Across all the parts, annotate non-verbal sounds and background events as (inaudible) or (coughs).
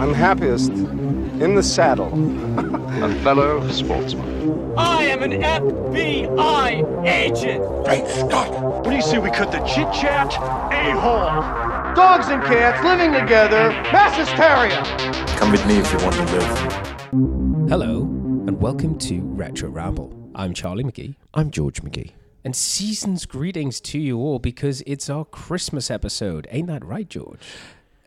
I'm happiest in the saddle. (laughs) A fellow sportsman. I am an FBI agent. Great Scott! What do you say we cut the chit chat? A hole. Dogs and cats living together, mass hysteria. Come with me if you want to live. Hello, and welcome to Retro Ramble. I'm Charlie McGee, I'm George McGee. and season's greetings to you all because it's our Christmas episode. Ain't that right, George?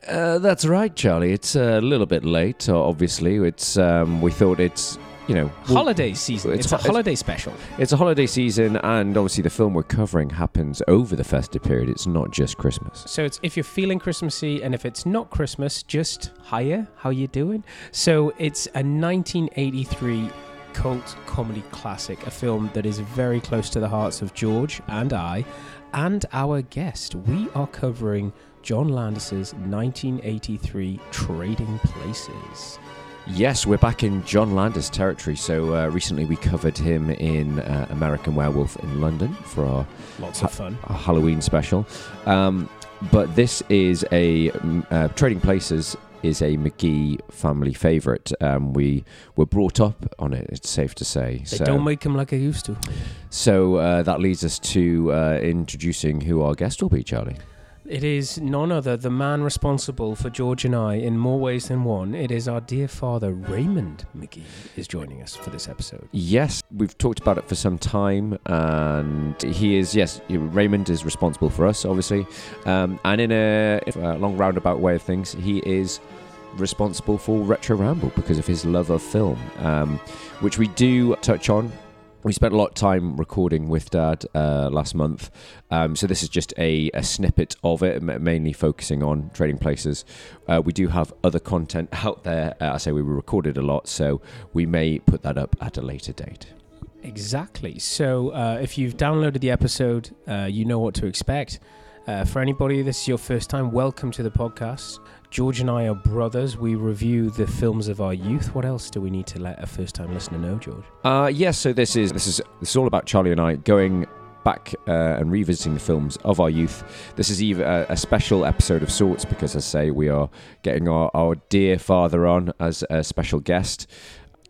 Uh, that's right, Charlie. It's a little bit late. Obviously, it's um, we thought it's you know well, holiday season. it's It's, a ho- it's- holiday special. It's a holiday season, and obviously the film we're covering happens over the festive period. It's not just Christmas. So it's if you're feeling Christmassy, and if it's not Christmas, just hiya. How you doing? So it's a 1983 cult comedy classic, a film that is very close to the hearts of George and I, and our guest. We are covering John Landis's 1983 Trading Places. Yes, we're back in John Landis territory. So uh, recently we covered him in uh, American Werewolf in London for our Lots of fun. a Halloween special. Um, but this is a uh, Trading Places is a McGee family favourite. Um, we were brought up on it. It's safe to say. They so, don't make them like I used to. so uh, that leads us to uh, introducing who our guest will be, Charlie. It is none other the man responsible for George and I in more ways than one. It is our dear father Raymond McGee is joining us for this episode. Yes, we've talked about it for some time, and he is yes, Raymond is responsible for us, obviously, um, and in a, a long roundabout way of things, he is responsible for Retro Ramble because of his love of film, um, which we do touch on. We spent a lot of time recording with Dad uh, last month, um, so this is just a, a snippet of it, mainly focusing on trading places. Uh, we do have other content out there. Uh, I say we recorded a lot, so we may put that up at a later date. Exactly. So uh, if you've downloaded the episode, uh, you know what to expect. Uh, for anybody, this is your first time, welcome to the podcast. George and I are brothers. We review the films of our youth. What else do we need to let a first time listener know, George? Uh, yes, so this is this is this is all about Charlie and I going back uh, and revisiting the films of our youth. This is even a, a special episode of sorts because, as I say, we are getting our, our dear father on as a special guest.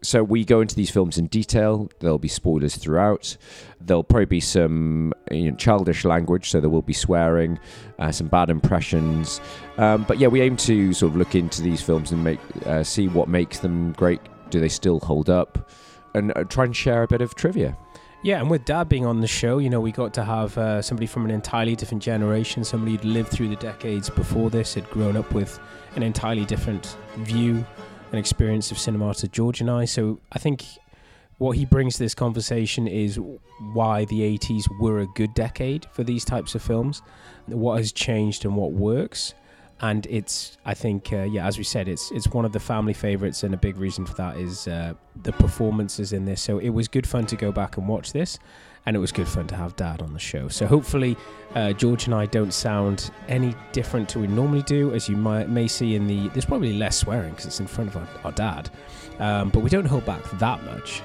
So we go into these films in detail. There'll be spoilers throughout. There'll probably be some you know, childish language, so there will be swearing, uh, some bad impressions. Um, but yeah, we aim to sort of look into these films and make uh, see what makes them great. Do they still hold up? And uh, try and share a bit of trivia. Yeah, and with Dad being on the show, you know, we got to have uh, somebody from an entirely different generation, somebody who'd lived through the decades before this, had grown up with an entirely different view and experience of cinema to George and I. So I think what he brings to this conversation is why the 80s were a good decade for these types of films, what has changed and what works. And it's, I think, uh, yeah, as we said, it's it's one of the family favorites, and a big reason for that is uh, the performances in this. So it was good fun to go back and watch this, and it was good fun to have Dad on the show. So hopefully, uh, George and I don't sound any different to we normally do, as you might may see in the. There's probably less swearing because it's in front of our, our dad, um, but we don't hold back that much.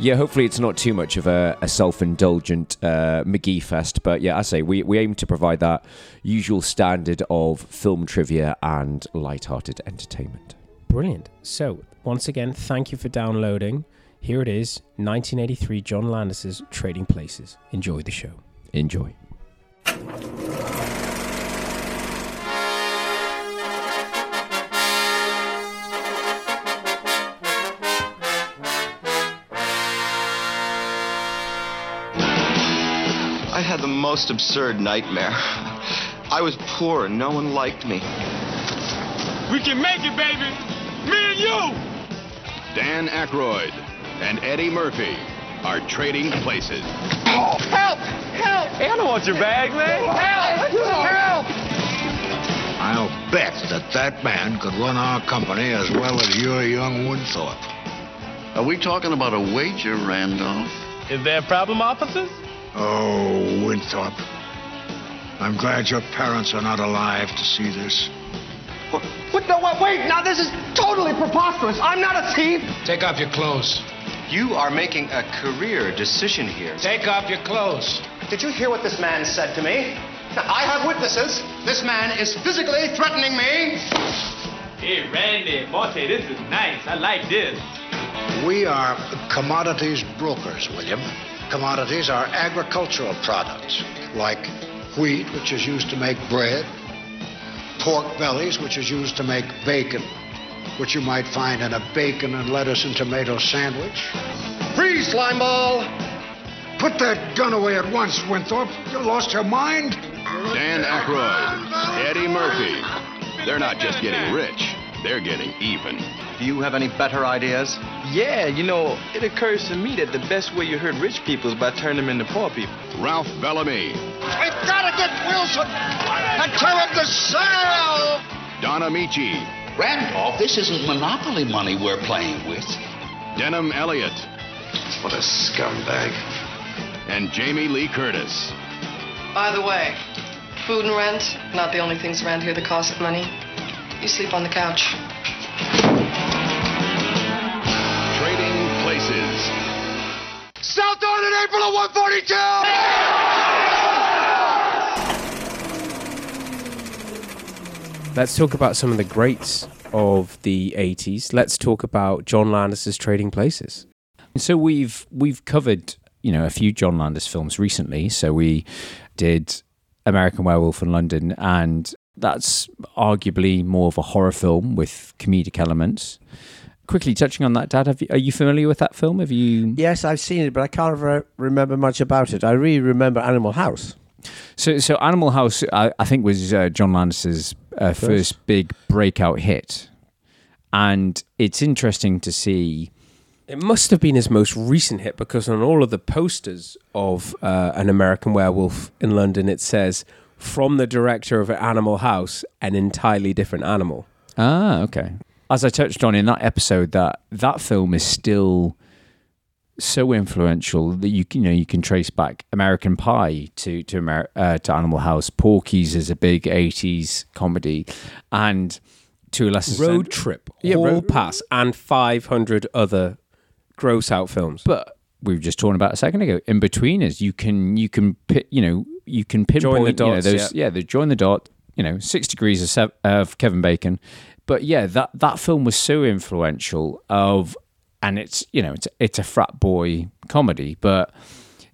Yeah, hopefully it's not too much of a, a self-indulgent uh, McGee fest. But yeah, I say we, we aim to provide that usual standard of film trivia and light-hearted entertainment. Brilliant. So, once again, thank you for downloading. Here it is 1983 John Landis's Trading Places. Enjoy the show. Enjoy. I had the most absurd nightmare. I was poor and no one liked me. We can make it, baby. Me and you. Dan Aykroyd and Eddie Murphy are trading places. Help! Help! Hey, I don't want your bag, man. Help! Help! I'll bet that that man could run our company as well as your young Winthorpe. Are we talking about a wager, Randolph? Is there a problem, officers? Oh, Winthorpe. I'm glad your parents are not alive to see this. What? what no, what, wait, now this is totally preposterous. I'm not a thief. Take off your clothes. You are making a career decision here. Take off your clothes. Did you hear what this man said to me? I have witnesses. This man is physically threatening me. Hey, Randy. Finally, Monty, this is nice. I like this. We are commodities brokers, William. Commodities are agricultural products like wheat, which is used to make bread, pork bellies, which is used to make bacon, which you might find in a bacon and lettuce and tomato sandwich. Freeze, slime ball! Put that gun away at once, Winthorpe. You lost your mind? Dan Aykroyd, Eddie Murphy. They're not just getting rich, they're getting even. Do you have any better ideas? Yeah, you know, it occurs to me that the best way you hurt rich people is by turning them into poor people. Ralph Bellamy, We've got to get Wilson and tear up the cell! Don Ameche, Randolph, this isn't monopoly money we're playing with. Denholm Elliott, What a scumbag. and Jamie Lee Curtis. By the way, food and rent, not the only things around here that cost money. You sleep on the couch. Trading Places. South on in April of 142! Let's talk about some of the greats of the 80s. Let's talk about John Landis's Trading Places. So we've we've covered you know a few John Landis films recently. So we did American Werewolf in London, and that's arguably more of a horror film with comedic elements. Quickly touching on that, Dad, have you, are you familiar with that film? Have you? Yes, I've seen it, but I can't re- remember much about it. I really remember Animal House. So, so Animal House, I, I think, was uh, John Landis's uh, first. Big breakout hit, and it's interesting to see. It must have been his most recent hit because on all of the posters of uh, An American Werewolf in London, it says, from the director of Animal House, an entirely different animal. Ah, okay. As I touched on in that episode, that that film is still so influential that you can- you know you can trace back American Pie to to Amer- uh, to Animal House. Porky's is a big '80s comedy, and to a lesser Road extent- Trip, Yeah, Hall Road- Pass, and 500 other gross out films. But we were just talking about a second ago. In between us, you can you can you know you can pinpoint the you know, dots, those yeah. yeah they join the dot. You know, six degrees of, Sev- of Kevin Bacon, but yeah, that that film was so influential of, and it's you know it's it's a frat boy comedy, but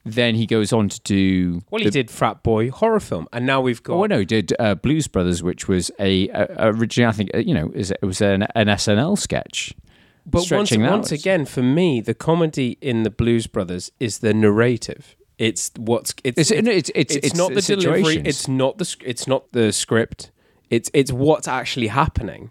then he goes on to do well, he the- did Frat Boy horror film, and now we've got. Oh no, he did uh, Blues Brothers, which was a, a originally I think uh, you know is it was an, an SNL sketch. But once, once again, for me, the comedy in the Blues Brothers is the narrative. It's what's it's It's- no, it's- it's- it's not the the delivery. It's not the it's not the script. It's it's what's actually happening.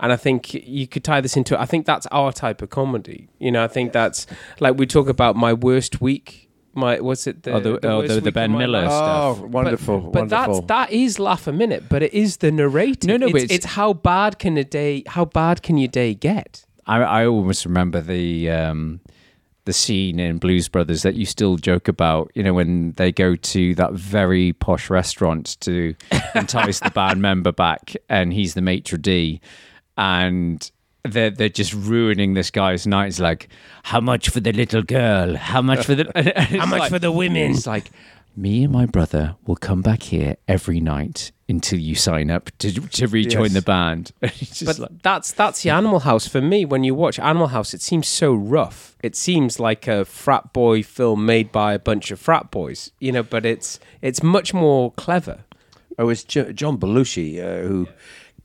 And I think you could tie this into. I think that's our type of comedy. You know, I think that's like we talk about my worst week. My what's it? The, Oh, the- oh, the- the Ben Miller life. stuff. Oh, wonderful, But, but that's wonderful. that is laugh a minute. But it is the narrative. No, no, but it's, it's- it's how bad can a day? How bad can your day get? I, I almost remember the um, the scene in Blues Brothers that you still joke about. You know, when they go to that very posh restaurant to (laughs) entice the band member back, and he's the maitre d, and they're they're just ruining this guy's night. It's like, how much for the little girl? How much for the? (laughs) how much for the women? It's like. Me and my brother will come back here every night until you sign up to to rejoin Yes. the band. (laughs) Just but like- that's that's the Animal House for me. When you watch Animal House, it seems so rough. It seems like a frat boy film made by a bunch of frat boys, you know. But it's it's much more clever. Oh, it's Jo- John Belushi uh, who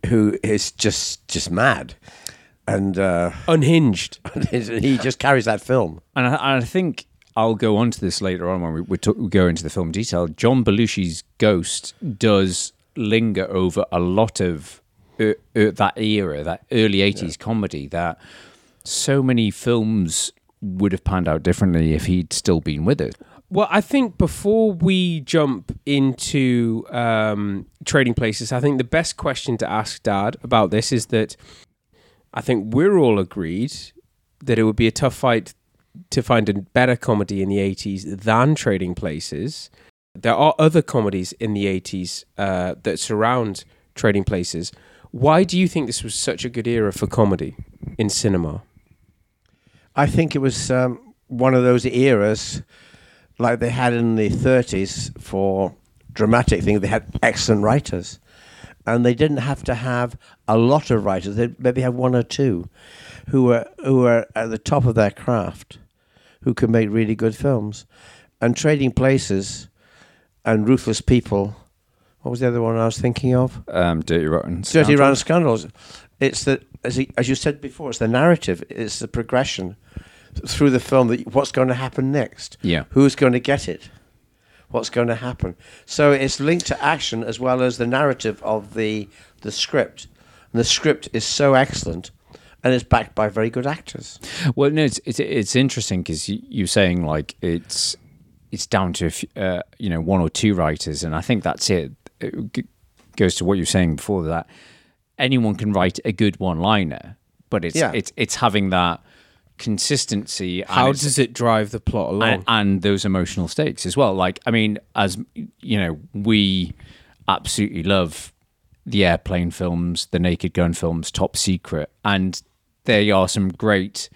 who is just just mad, and uh, Unhinged. (laughs) he just carries that film. And I, I think I'll go on to this later on when we, we, talk, we go into the film detail. John Belushi's ghost does linger over a lot of uh, uh, that era, that early 80s comedy that so many films would have panned out differently if he'd still been with it. Well, I think before we jump into um, trading places, I think the best question to ask Dad about this is that I think we're all agreed that it would be a tough fight to find a better comedy in the 80s than Trading Places. There are other comedies in the 80s uh, that surround Trading Places. Why do you think this was such a good era for comedy in cinema? I think it was um, one of those eras like they had in the 30s for dramatic things. They had excellent writers. and they didn't have to have a lot of writers. They'd maybe have one or two who were who were at the top of their craft, who could make really good films. And Trading Places and Ruthless People. What was the other one I was thinking of? Um, Dirty Rotten. Dirty Rotten Scoundrels. It's the as, he, as you said before, it's the narrative. It's the progression through the film. That what's going to happen next? Yeah. Who's going to get it? What's going to happen? So it's linked to action as well as the narrative of the the script. And the script is so excellent, and it's backed by very good actors. Well, no, it's it's, it's interesting because you, you're saying like it's it's down to uh, you know one or two writers, and I think that's it. It g- goes to what you were saying before that anyone can write a good one-liner, but it's Yeah. it's it's having that consistency. How does it drive the plot along? and, and those emotional stakes as well. Like, I mean, as you know, we absolutely love the airplane films, the Naked Gun films, Top Secret, and they are some great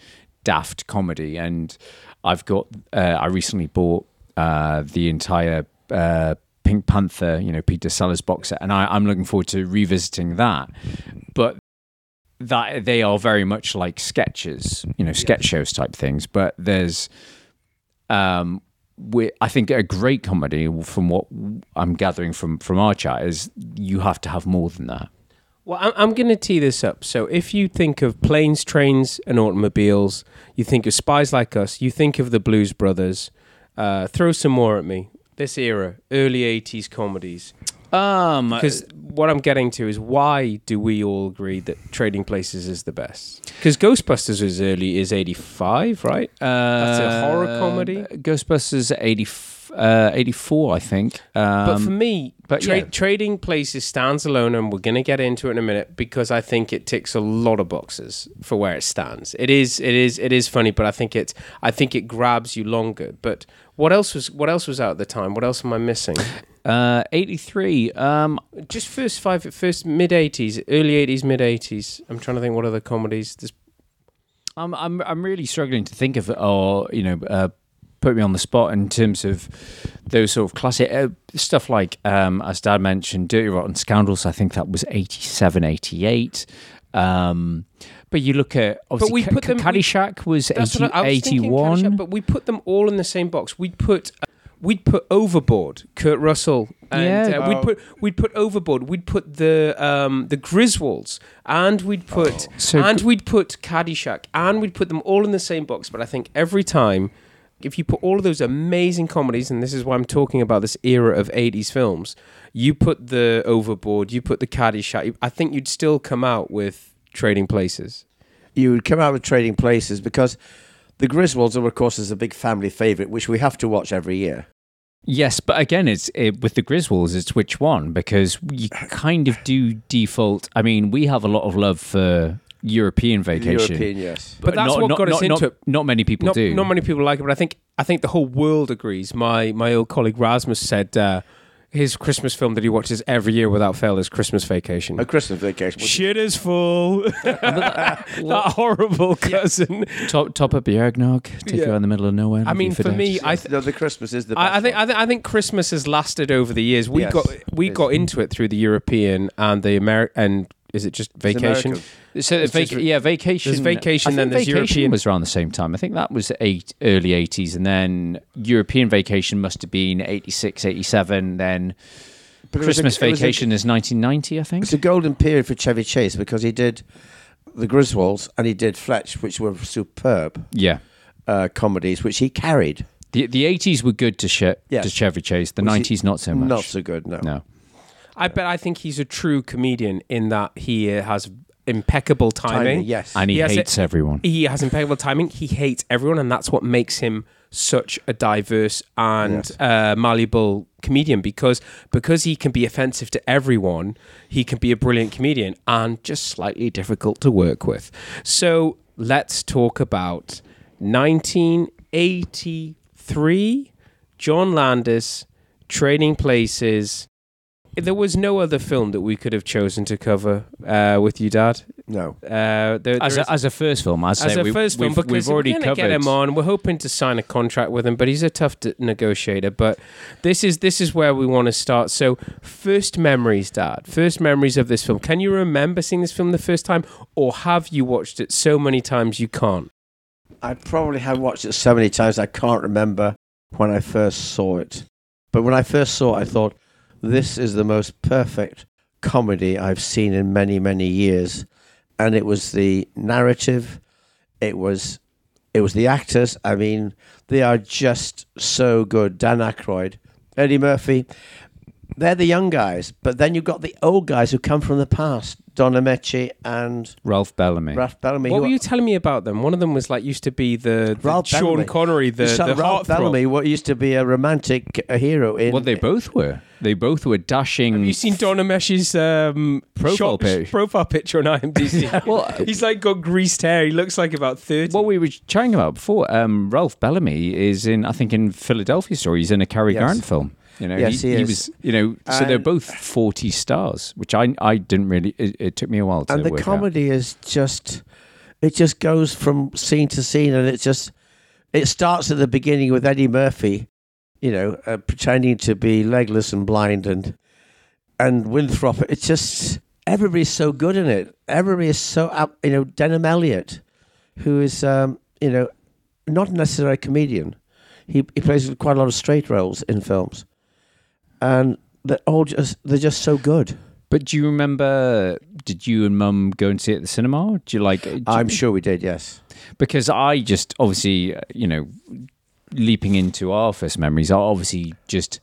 daft comedy. And I've got, uh, I recently bought uh, the entire. Uh, Pink Panther, you know, Peter Sellers box set, and I, I'm looking forward to revisiting that. But that they are very much like sketches, you know, sketch shows type things. But there's, um, we, I think a great comedy from what I'm gathering from from our chat is you have to have more than that. Well, I'm, I'm going to tee this up. So, if you think of planes, trains, and automobiles, you think of Spies Like Us, you think of the Blues Brothers. Uh, throw some more at me. This era, early 80s comedies. Um, because what I'm getting to is why do we all agree that Trading Places is the best? Because Ghostbusters is early is 85, right? That's a horror Uh, comedy. Ghostbusters 80, uh, 84, I think. Um, but for me, but tra- yeah. Trading Places stands alone, and we're going to get into it in a minute because I think it ticks a lot of boxes for where it stands. It is, it is, it is funny, but I think it's, I think it grabs you longer. But what else was, what else was out at the time? What else am I missing? Uh, 83. Um, just first five, first mid 80s, early 80s, mid 80s. I'm trying to think what other comedies. There's I'm I'm I'm really struggling to think of or you know, uh, put me on the spot in terms of those sort of classic uh, stuff like, um, as Dad mentioned, Dirty Rotten Scoundrels. I think that was 87, 88. Um, but you look at obviously, but we put Ca- them. we- Caddyshack was that's 80, I, I was 81. Caddyshack, but we put them all in the same box. We'd put. We'd put Overboard, Kurt Russell, and Yeah. uh, we'd Oh. put we'd put Overboard, we'd put the um, the Griswolds, and we'd put So and Gr- we'd put Caddyshack, and we'd put them all in the same box. But I think every time, if you put all of those amazing comedies, and this is why I'm talking about this era of '80s films, you put the Overboard, you put the Caddyshack, I think you'd still come out with Trading Places. You would come out with Trading Places because the Griswolds, are, of course, is a big family favourite, which we have to watch every year. Yes, but again, it's it, with the Griswolds. It's which one because you (coughs) kind of do default. I mean, we have a lot of love for European vacation. European, yes. But that's not, what not, got us not, into not, it. Not many people not, do. Not many people like it, but I think I think the whole world agrees. My my old colleague Rasmus said uh, his Christmas film that he watches every year without fail is Christmas Vacation. A Christmas Vacation. Shit is full. (laughs) (laughs) that horrible cousin. top top up your eggnog. Take you out in the middle of nowhere. I mean, for me, I th- no, the Christmas is the best I, I think one. I, th- I think Christmas has lasted over the years. We Yes, got we it got into it through the European and the American. And is it just vacation? American. So It's vac- just- yeah, vacation. there's vacation, I then think there's vacation European. was around the same time. I think that was eight early eighties, and then European vacation must have been 86, 87. Then But it was a- Christmas a- vacation is nineteen ninety, I think. It's a golden period for Chevy Chase because he did the Griswolds and he did Fletch, which were superb Yeah. uh, comedies, which he carried. The the eighties were good to, che- Yes. to Chevy Chase. The Was he- nineties not so much. Not so good, no. No. I bet I think he's a true comedian in that he uh, has impeccable timing. Timing, yes. And he, has hates it- everyone. He has impeccable timing. He hates everyone, and that's what makes him such a diverse and Yes. uh, malleable comedian because because he can be offensive to everyone. He can be a brilliant comedian and just slightly difficult to work with. So let's talk about 1983. John Landis, Trading Places. There was no other film that we could have chosen to cover uh, with you, Dad. No. Uh, there, As there a, as a first film, I'd is- say as a we, first film we've, because we've already we're covered. get him on. We're hoping to sign a contract with him, but he's a tough d- negotiator. But this is this is where we want to start. So, first memories, Dad. First memories of this film. Can you remember seeing this film the first time, or have you watched it so many times you can't? I probably have watched it so many times I can't remember when I first saw it. But when I first saw it, I thought, this is the most perfect comedy I've seen in many, many years. And it was the narrative, it was it was the actors. I mean, they are just so good. Dan Aykroyd, Eddie Murphy, they're the young guys. But then you've got the old guys who come from the past, Don Ameche and Ralph Bellamy. Ralph Bellamy. What were you telling me about them? One of them was like used to be the, the Ralph Sean Bellamy. Connery, the, So the Ralph heartthrob. Bellamy, what used to be a romantic uh, hero in. Well, they both were. They both were dashing. Have you seen Don Ameche's um, Profile shot- page. profile picture on IMDb? (laughs) Well, (laughs) he's like got greased hair. He looks like about thirty. What we were chatting about before, um, Ralph Bellamy is in, I think, in Philadelphia Story. He's in a Cary Yes. Grant film. You know, Yes, he is. was, you know, so they're both forty stars, which I, I didn't really. It, it took me a while to and the work out. comedy is just, it just goes from scene to scene, and it just, it starts at the beginning with Eddie Murphy, you know, uh, pretending to be legless and blind, and and Winthrop. It's just everybody's so good in it. Everybody is so up. You know, Denholm Elliott, who is, um, you know, not necessarily a comedian. He he plays quite a lot of straight roles in films, and they're all just they're just so good. But do you remember? Did you and Mum go and see it at the cinema? Do you like? do I'm you- sure we did. Yes. because I just obviously, uh, you know, leaping into our first memories, I obviously just,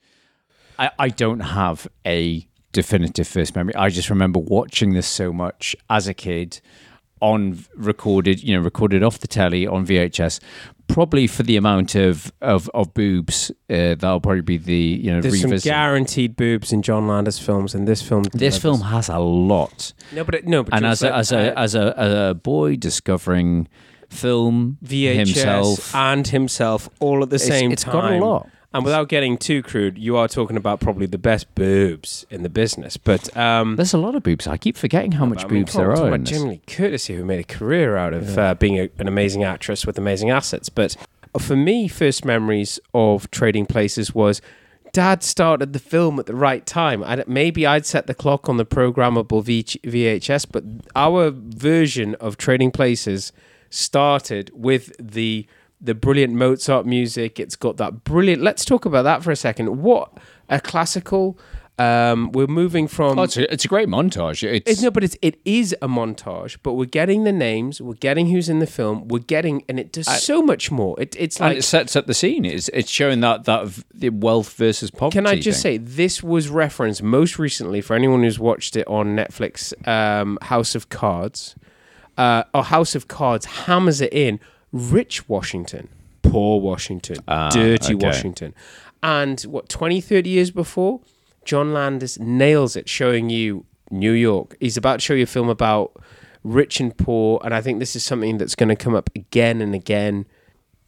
I, I don't have a definitive first memory. I just remember watching this so much as a kid on recorded, you know, recorded off the telly on VHS. Probably for the amount of of, of boobs, uh, that'll probably be the you know There's some guaranteed boobs in John Landis films, and this film. this film has a lot. No, but it, no, but and as a, as a as a as a boy discovering film VHS himself and himself all at the It's- same it's time. It's got a lot. And without getting too crude, you are talking about probably the best boobs in the business. But um, there's a lot of boobs. I keep forgetting how much I mean, boobs there are. about. Jamie Lee Curtis who made a career out of uh, being a, an amazing actress with amazing assets. But for me, first memories of Trading Places was Dad started the film at the right time. I, maybe I'd set the clock on the programmable v- VHS, but our version of Trading Places started with the the brilliant Mozart music. It's got that brilliant. Let's talk about that for a second. What a classical. Um, we're moving from. Oh, it's, a, it's a great montage. It's, It's no, but it's it is a montage. But we're getting the names, we're getting who's in the film, we're getting, and it does so much more. It, it's and like. it sets up the scene. It's it's showing that that the wealth versus poverty. Can I just thing. say this was referenced most recently for anyone who's watched it on Netflix? Um, House of Cards, uh, or House of Cards hammers it in. Rich Washington, poor Washington, Ah, dirty okay. Washington, and what 20, 30 years before, John Landis nails it, showing you New York. He's about to show you a film about rich and poor, and I think this is something that's going to come up again and again,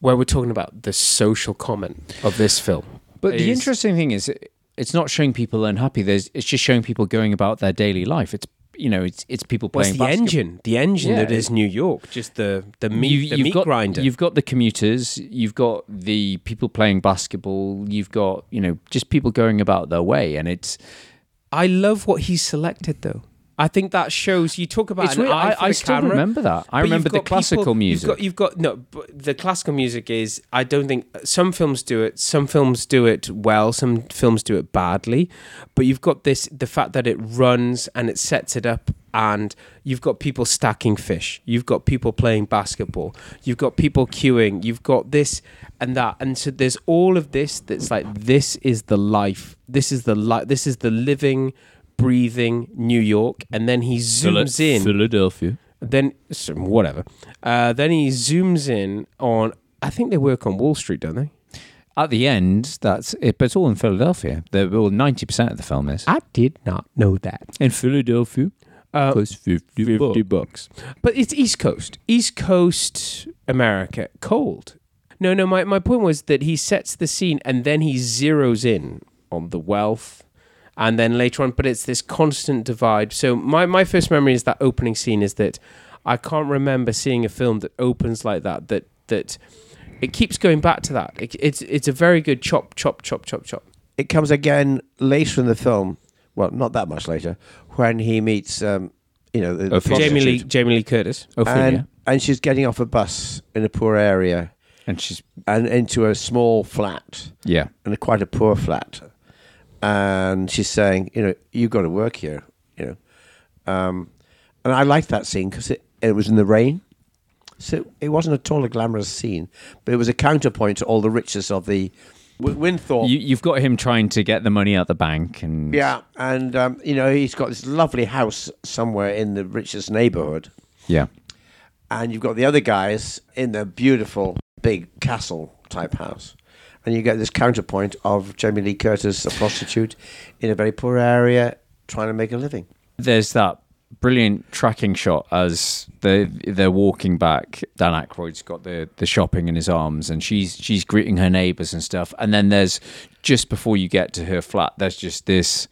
where we're talking about the social comment of this film. But the interesting thing is, it's not showing people unhappy. There's it's just showing people going about their daily life. It's you know, it's it's people playing the basketball. engine? The engine Yeah. that is New York, just the the meat, You- the you've meat got, grinder. You've got the commuters. You've got the people playing basketball. You've got you know just people going about their way, and it's I love what he's selected, though. I think that shows. You talk about It's eye I- I still camera, remember that. I remember the classical people- music. You've got, you've got no. The classical music is. I don't think some films do it. Some films do it well. Some films do it badly. But you've got this. The fact that it runs and it sets it up, and you've got people stacking fish. You've got people playing basketball. You've got people queuing. You've got this and that, and so there's all of this. That's like this is the life. This is the life. This is the living breathing New York, and then he zooms in. Philadelphia. Then whatever. Uh, then he zooms in on. I think they work on Wall Street, don't they? At the end, that's it. But it's all in Philadelphia. The well, ninety percent of the film is I did not know that. in Philadelphia. Uh, Costs fifty, 50 bucks. But it's East Coast. East Coast America. Cold. No, no, my, my point was that he sets the scene and then he zeroes in on the wealth and then later on, but it's this constant divide. So my my first memory is that opening scene is that I can't remember seeing a film that opens like that. That that it keeps going back to that. It, it's it's a very good chop chop chop chop chop. It comes again later in the film. Well, not that much later, when he meets, um, you know, the, the Jamie Lee. Jamie Lee Curtis. and, and she's getting off a bus in a poor area, and she's and into a small flat, Yeah. and a, quite a poor flat, and she's saying, you know, you've got to work here, you know, um, and I liked that scene because it it was in the rain, so it wasn't at all a glamorous scene, but it was a counterpoint to all the riches of the Wi- Winthorpe. You, you've got him trying to get the money out of the bank, and Yeah, and um, you know he's got this lovely house somewhere in the richest neighborhood, yeah. and you've got the other guys in the beautiful big castle type house, and you get this counterpoint of Jamie Lee Curtis, a prostitute in a very poor area, trying to make a living. There's that brilliant tracking shot as they they're walking back. Dan Aykroyd's got the the shopping in his arms, and she's she's greeting her neighbours and stuff. And then there's just before you get to her flat, there's just this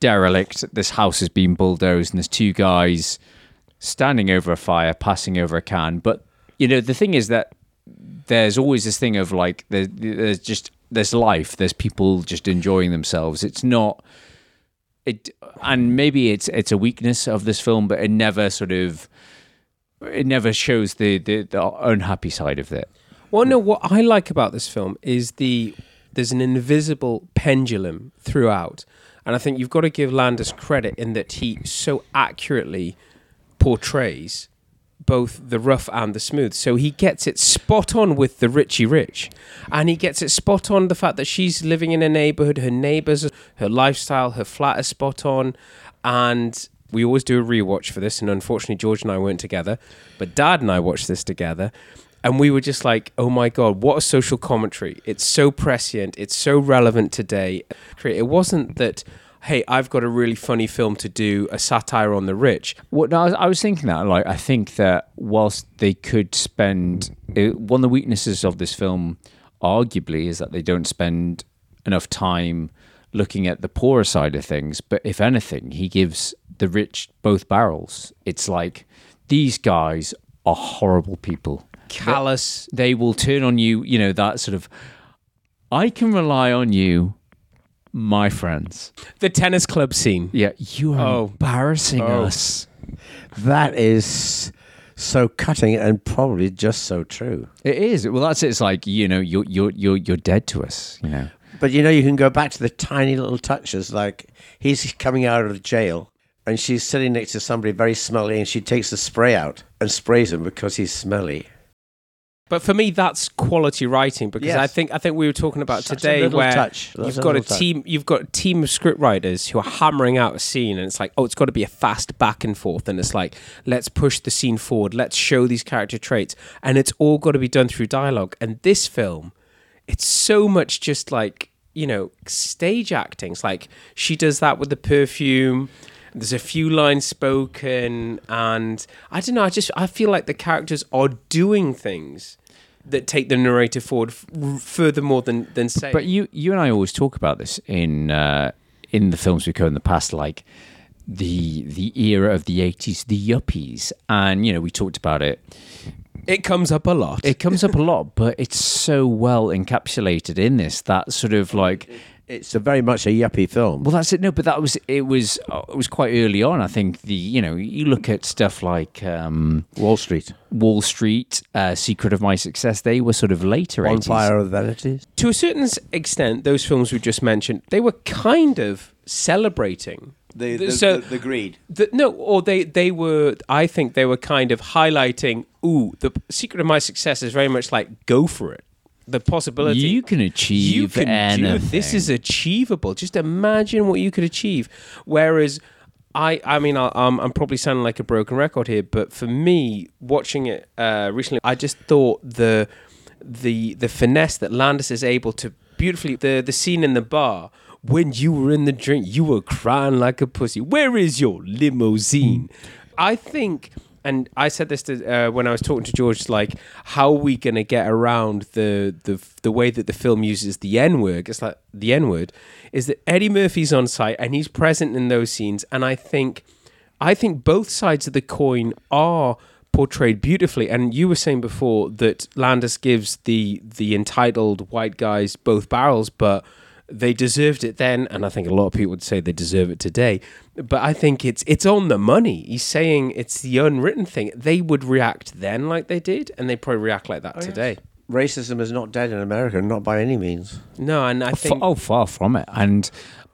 derelict. This house has been bulldozed, and there's two guys standing over a fire, passing over a can. But you know, the thing is that there's always this thing of like there, there's just there's life. There's people just enjoying themselves. It's not it and maybe it's it's a weakness of this film but it never sort of it never shows the the, the unhappy side of it Well, no, what I like about this film is the there's an invisible pendulum throughout, and I think you've got to give Landis credit in that he so accurately portrays both the rough and the smooth. So he gets it spot on with the Richie Rich, and he gets it spot on the fact that she's living in a neighborhood, her neighbors, her lifestyle, her flat is spot on, and. We always do a rewatch for this, and unfortunately, George and I weren't together, but Dad and I watched this together, and we were just like, "Oh my god, what a social commentary! It's so prescient, it's so relevant today." It wasn't that, "Hey, I've got a really funny film to do, a satire on the rich." Well, no, I was, I was thinking that. Like, I think that whilst they could spend it, one of the weaknesses of this film, arguably, is that they don't spend enough time looking at the poorer side of things. But if anything, he gives the rich both barrels. It's like these guys are horrible people. Callous. They, they will turn on you. You know that sort of. I can rely on you, my friends. The tennis club scene. Yeah, you are Oh. embarrassing Oh. us. That is so cutting and probably just so true. It is. Well, that's it. It's like you know, you're you're you're you're dead to us. You know. But you know, you can go back to the tiny little touches, like he's coming out of jail and she's sitting next to somebody very smelly, and she takes the spray out and sprays him because he's smelly. But for me, that's quality writing because Yes. I think I think we were talking about Such today where. You've got a little touch. team, you've got a team of scriptwriters who are hammering out a scene, and it's like, oh, it's got to be a fast back and forth, and it's like, let's push the scene forward, let's show these character traits, and it's all got to be done through dialogue. And this film, it's so much just like you know stage acting. It's like she does that with the perfume. There's a few lines spoken, and I don't know. I just I feel like the characters are doing things that take the narrative forward f- further more than than saying. But you you and I always talk about this in uh, in the films we covered in the past, like the the era of the eighties, the yuppies, and you know we talked about it. It comes up a lot. It comes up a lot, but it's so well encapsulated in this that sort of like It's a very much a yuppie film. Well, that's it. No, but that was it. Was uh, it was quite early on? I think the you know you look at stuff like um, Wall Street, Wall Street, uh, Secret of My Success. They were sort of later. 80s. Bonfire of the Vanities. to a certain extent, those films we just mentioned, they were kind of celebrating The, the- so- the greed. the, no, or they they were. I think they were kind of highlighting. Ooh, the secret of my success is very much like go for it. The possibility You can achieve you can do this is achievable. Just imagine what you could achieve. Whereas. I, I mean, I, I'm, I'm probably sounding like a broken record here, but for me, watching it uh, recently, I just thought the the the finesse that Landis is able to beautifully the the scene in the bar when you were in the drink, you were crying like a pussy. Where is your limousine? I think and I said this to, uh, when I was talking to George, like, how are we going to get around the, the the way that the film uses the N word? It's like the N word is that Eddie Murphy's on site and he's present in those scenes, and I think, I think both sides of the coin are portrayed beautifully. And you were saying before that Landis gives the the entitled white guys both barrels, but they deserved it then, and I think a lot of people would say they deserve it today. But I think it's it's on the money. He's saying it's the unwritten thing. They would react then like they did, and they probably react like that oh, today. Racism is not dead in America, not by any means. No, and I think oh, far from it. And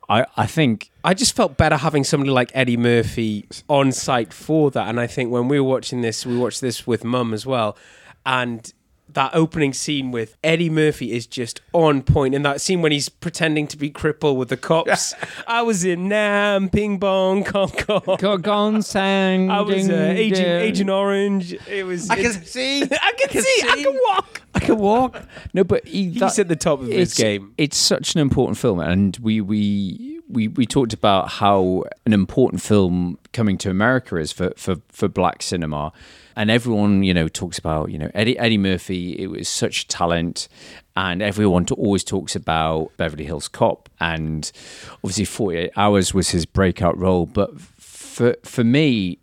I, I think I just felt better having somebody like Eddie Murphy on site for that. And I think when we were watching this, we watched this with Mum as well, and that opening scene with Eddie Murphy is just on point. In that scene when he's pretending to be crippled with the cops, (laughs) I was in Nam, Ping Bong, Kong Kong, Gone Sang. I was uh, Agent. Agent Orange. It was. I can see. (laughs) I can see. I can walk. I can walk. No, but he, He's at the top of his game. It's such an important film, and we we we we talked about how an important film coming to America is for for for black cinema, and everyone you know talks about you know Eddie Eddie Murphy. It was such talent, and everyone always talks about Beverly Hills Cop, and obviously Forty Eight Hours was his breakout role. But for for me,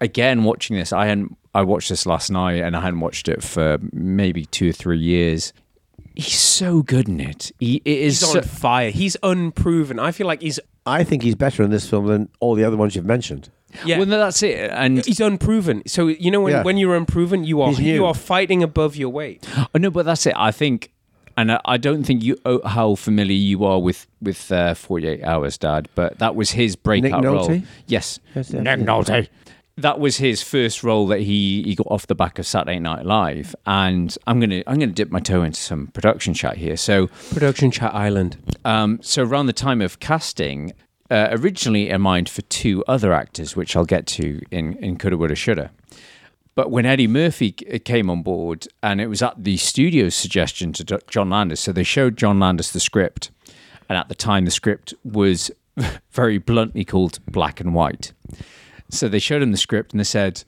again watching this, I hadn't. I watched this last night, and I hadn't watched it for maybe two or three years. He's so good in it. He it is He's so, on fire. He's unproven. I feel like he's I think he's better in this film than all the other ones you've mentioned. yeah. Well, no, that's it. And He's unproven. So you know when, Yeah. when you're unproven, you are you are fighting above your weight. (gasps) oh, no, but that's it. I think, and I, I don't think you oh, how familiar you are with with uh, Forty Eight Hours, Dad. But that was his breakout role. Nolte? Yes, Yes, yes, Nick yes. Nolte. That was his first role that he, he got off the back of Saturday Night Live, and I'm gonna I'm gonna dip my toe into some production chat here. So Production Chat Island. Um, so around the time of casting, uh, originally in mind for two other actors, which I'll get to in in Coulda Woulda Shoulda. But when Eddie Murphy came on board, and it was at the studio's suggestion to John Landis, so they showed John Landis the script, and at the time the script was (laughs) very bluntly called black and white. So they showed him the script and they said,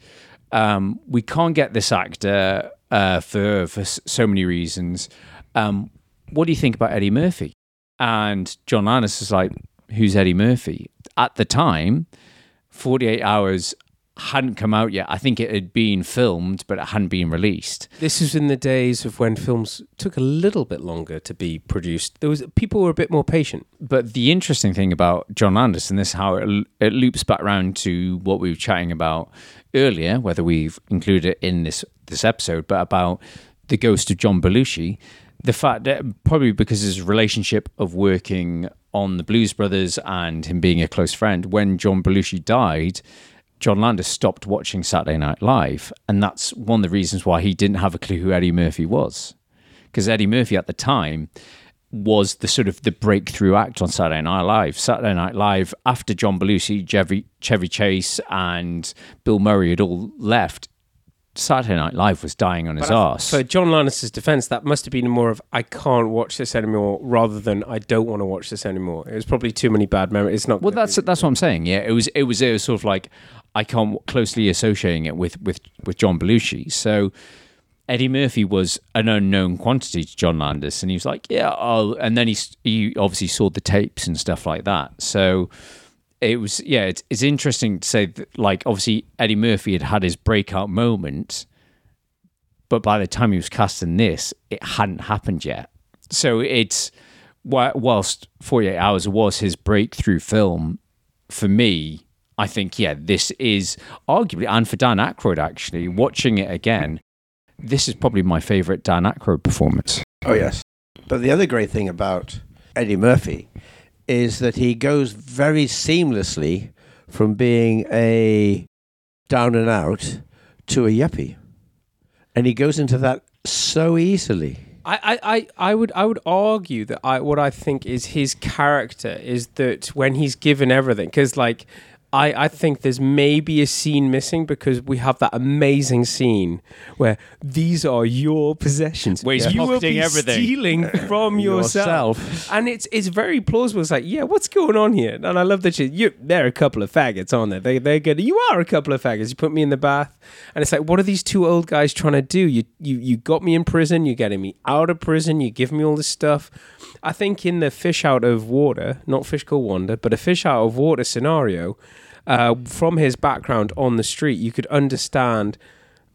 um, "We can't get this actor uh, for for so many reasons. Um, what do you think about Eddie Murphy?" And John Landis is like, "Who's Eddie Murphy?" At the time, Forty Eight Hours hadn't come out yet. I think it had been filmed, but it hadn't been released. This was in the days of when films took a little bit longer to be produced. There was people were a bit more patient. But the interesting thing about John Landis, and this is how it, it loops back around to what we were chatting about earlier, whether we've included it in this this episode, but about the ghost of John Belushi, the fact that probably because his relationship of working on the Blues Brothers and him being a close friend, when John Belushi died. John Landis stopped watching Saturday Night Live, and that's one of the reasons why he didn't have a clue who Eddie Murphy was. Because Eddie Murphy at the time was the sort of the breakthrough act on Saturday Night Live. Saturday Night Live, after John Belushi, Chevy, Chevy Chase, and Bill Murray had all left, Saturday Night Live was dying on his arse. For John Landis' defense, that must have been more of I can't watch this anymore, rather than I don't want to watch this anymore. It was probably too many bad memories. It's not. Well, that's be- that's what I'm saying. Yeah, it was it was it was sort of like I can't closely associating it with with with John Belushi. So Eddie Murphy was an unknown quantity to John Landis, and he was like, yeah, I'll, and then he he obviously saw the tapes and stuff like that. So it was yeah, it's it's interesting to say that like obviously Eddie Murphy had had his breakout moment, but by the time he was casting this, it hadn't happened yet. So it's whilst 48 Hours was his breakthrough film, for me, I think, yeah, this is arguably, and for Dan Aykroyd actually, watching it again, this is probably my favourite Dan Aykroyd performance. Oh, yes. But the other great thing about Eddie Murphy is that he goes very seamlessly from being a down and out to a yuppie. And he goes into that so easily. I, I, I, would I would argue that I what I think is his character is that when he's given everything because like I, I think there's maybe a scene missing because we have that amazing scene where these are your possessions. Where he's you will be everything. stealing (laughs) from yourself. Yourself. and it's it's very plausible. It's like, yeah, what's going on here? And I love that you, you they're a couple of faggots, aren't they? They they're good. You are a couple of faggots. You put me in the bath, and it's like, what are these two old guys trying to do? You you you got me in prison. You're getting me out of prison. You give me all this stuff. I think in the fish out of water, not fish called Wanda, but a fish out of water scenario, uh, from his background on the street, you could understand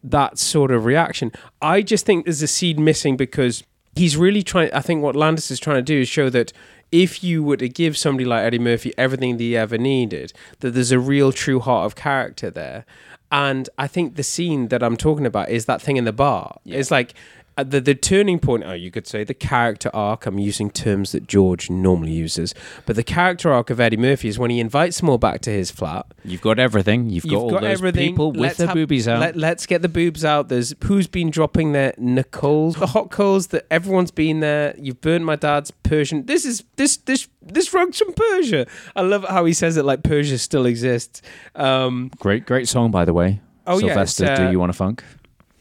that sort of reaction. I just think there's a seed missing because he's really trying. I think what Landis is trying to do is show that if you were to give somebody like Eddie Murphy everything that he ever needed, that there's a real true heart of character there. And I think the scene that I'm talking about is that thing in the bar. It's like uh, the the turning point. Oh, you could say the character arc. I'm using terms that George normally uses, but the character arc of Eddie Murphy is when he invites them all back to his flat. You've got everything. You've, got all those people with Let's their have- boobies out. Let, let's get the boobs out. There's who's been dropping their Nicole's, the hot coals that everyone's been there. You've burned my dad's Persian. This is this this this rug's from Persia. I love how he says it like Persia still exists. Um, great, great song, by the way. Oh, yeah, Sylvester, it's, uh, do you want to funk?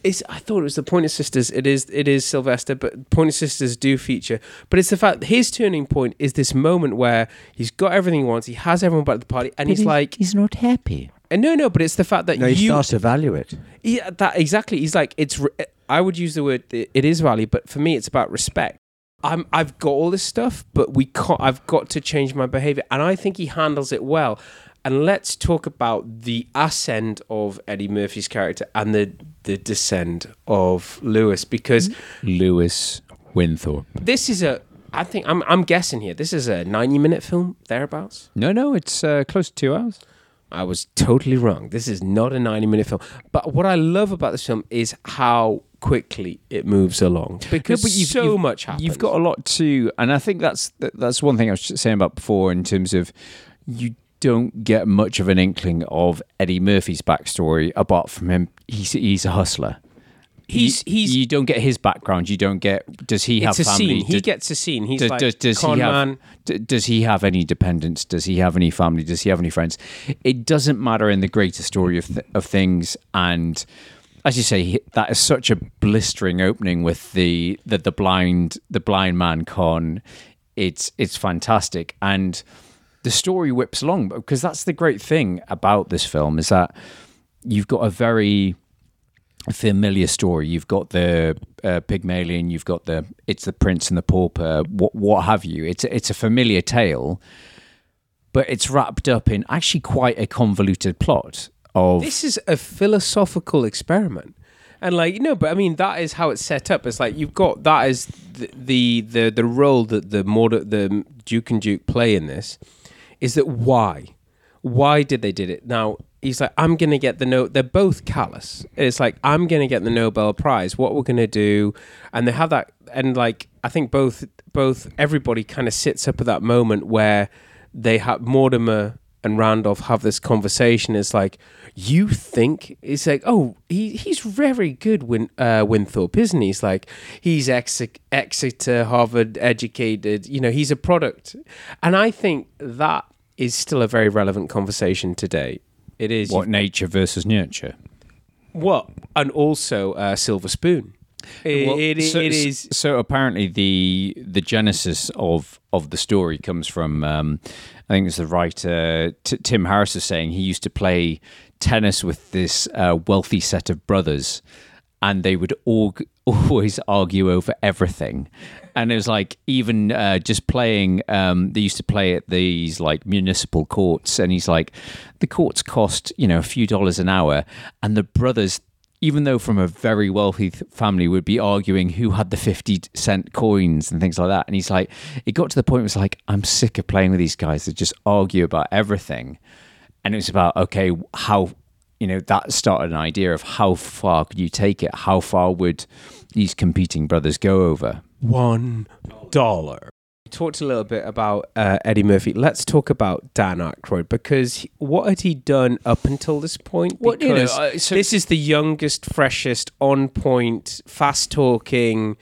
It's I thought it was the Pointer Sisters. It is it is Sylvester, but Pointer Sisters do feature. But it's the fact his turning point is this moment where he's got everything he wants. He has everyone back at the party, and he's like he's not happy. And no, no, but it's the fact that No, he you starts to value it. Yeah, that exactly. He's like it's. I would use the word it it is value, but for me, it's about respect. I'm. I've got all this stuff, but we can't. I've got to change my behavior, and I think he handles it well. And let's talk about the ascend of Eddie Murphy's character and the the descent of Lewis, because Lewis Winthorpe. this is a. I think I'm. I'm guessing here. This is a 90 minute film thereabouts. No, no, it's uh, close to two hours. I was totally wrong. This is not a 90 minute film. But what I love about this film is how quickly it moves along because No, you've- so you've- much happens. You've got a lot to, and I think that's that- that's one thing I was saying about before in terms of you don't get much of an inkling of Eddie Murphy's backstory apart from him. He's he's a hustler. He's- you, he's- you don't get his background. You don't get. Does he have It's a family? scene. He gets a scene. He's does, like, does, does con he have man. does he have any dependents? Does he have any family? Does he have any friends? It doesn't matter in the greater story of th- of things. And as you say, that is such a blistering opening with the the, the blind the blind man con. It's it's fantastic and the story whips along because that's the great thing about this film is that you've got a very familiar story. You've got the uh, Pygmalion, you've got the it's the Prince and the Pauper, what what have you. It's a, it's a familiar tale, but it's wrapped up in actually quite a convoluted plot of This is a philosophical experiment. And like you know, but I mean that is how it's set up. It's like you've got that is the the the, the role that the more the Duke and Duke play in this is that why? Why did they did it? Now he's like i'm gonna get the no they're both callous. It's like i'm gonna get the nobel prize. What we're gonna do? And they have that and like i think both both everybody kind of sits up at that moment where they have mortimer and randolph have this conversation. It's like you think it's like oh he, he's very good Win, uh, winthorpe isn't he? He's like he's ex- exeter harvard educated you know he's a product. And i think that is still a very relevant conversation today. It is what nature versus nurture. what, and also uh, Silver Spoon. It, Well, it, so, it is so apparently the the genesis of of the story comes from um, I think it's the writer T- Tim Harris is saying he used to play tennis with this uh, wealthy set of brothers, and they would all always argue over everything. And it was like even uh, just playing. Um, they used to play at these like municipal courts, and he's like, the courts cost you know a few dollars an hour, and the brothers even though from a very wealthy th- family would be arguing who had the 50 cent coins and things like that and he's like it got to the point where it was like i'm sick of playing with these guys that just argue about everything and it was about okay how you know that started an idea of how far could you take it how far would these competing brothers go over one dollar. We talked a little bit about uh, Eddie Murphy. Let's talk about Dan Aykroyd because he- what had he done up until this point? Well, you know, Because uh, so- this is the youngest, freshest, on point, fast talking,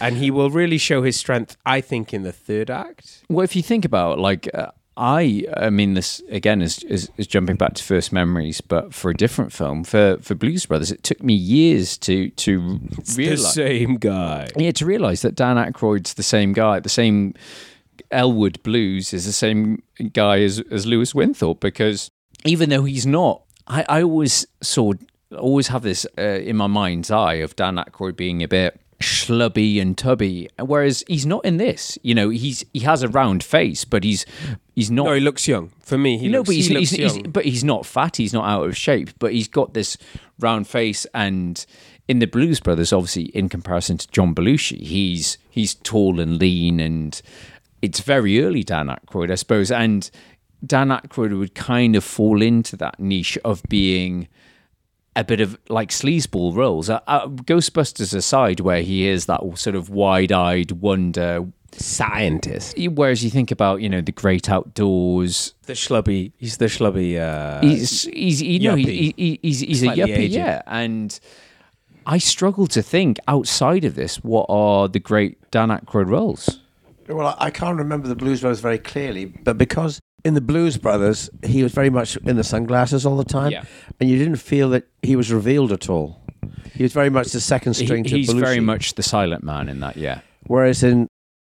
and he will really show his strength. I think in the third act. Well, if you think about like, uh, I, I mean, this again is, is is jumping back to first memories, but for a different film. For for Blues Brothers, it took me years to to the realize same guy. Yeah, to realize that Dan Aykroyd's the same guy, the same Elwood Blues is the same guy as as Lewis Winthorpe because even though he's not, I, I always saw always have this uh, in my mind's eye of Dan Aykroyd being a bit schlubby and tubby, whereas he's not in this. You know, he's he has a round face, but he's he's not. No, he looks young. For me, he no, looks, but he's, he looks he's, he's- young. but he's not fat. He's not out of shape. But he's got this round face, and in the Blues Brothers, obviously, in comparison to John Belushi, he's he's tall and lean, and it's very early Dan Aykroyd, I suppose, and Dan Aykroyd would kind of fall into that niche of being a bit of like sleazeball roles. Uh, uh, Ghostbusters aside, where he is that sort of wide-eyed wonder scientist. Whereas you think about, you know, the great outdoors. The schlubby. He's the schlubby. Uh, He's he's he, no, he, he, he's he's a yuppie, aged. yeah. And I struggle to think outside of this what are the great Dan Aykroyd roles. Well, I- I can't remember the Blues Brothers very clearly, but because in the Blues Brothers he was very much in the sunglasses all the time, Yeah. and you didn't feel that he was revealed at all. He was very much the second He- string to he's very much the silent man in that, yeah. Whereas in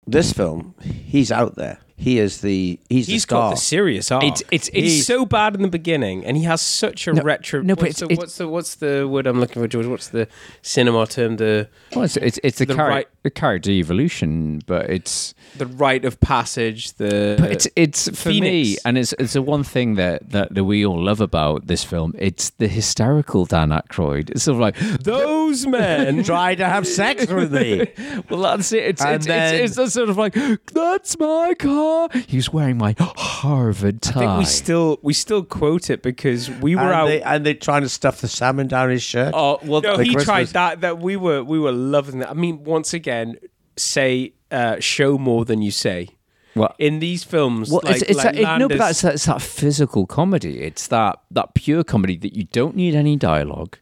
this film, he's out there. He is the he's, the He's star. got the serious arc. It's- it's- he's it's- so bad in the beginning, and he has such a No, retro. no, but what's, it's- the, it's- what's the what's the word I'm looking for, George? What's the cinema term? The Well, it's it's, it's the, The char- right- the character evolution, but it's the rite of passage. The but it's it's for me, and it's it's the one thing that, that that we all love about this film. It's the hysterical Dan Aykroyd. It's sort of like those men (laughs) try to have sex with me. (laughs) well, that's it. It's it's, then- it's, it's sort of like that's my car. He's wearing my Harvard tie. I think we still we still quote it because we were and out. They, and they're trying to stuff the salmon down his shirt. Oh well, no, he tried that. That we were we were loving that. I mean, once again, say uh, show more than you say. Well, in these films, Well, like, it's, it's like that, it, no, but that's it's that physical comedy. It's that that pure comedy that you don't need any dialogue.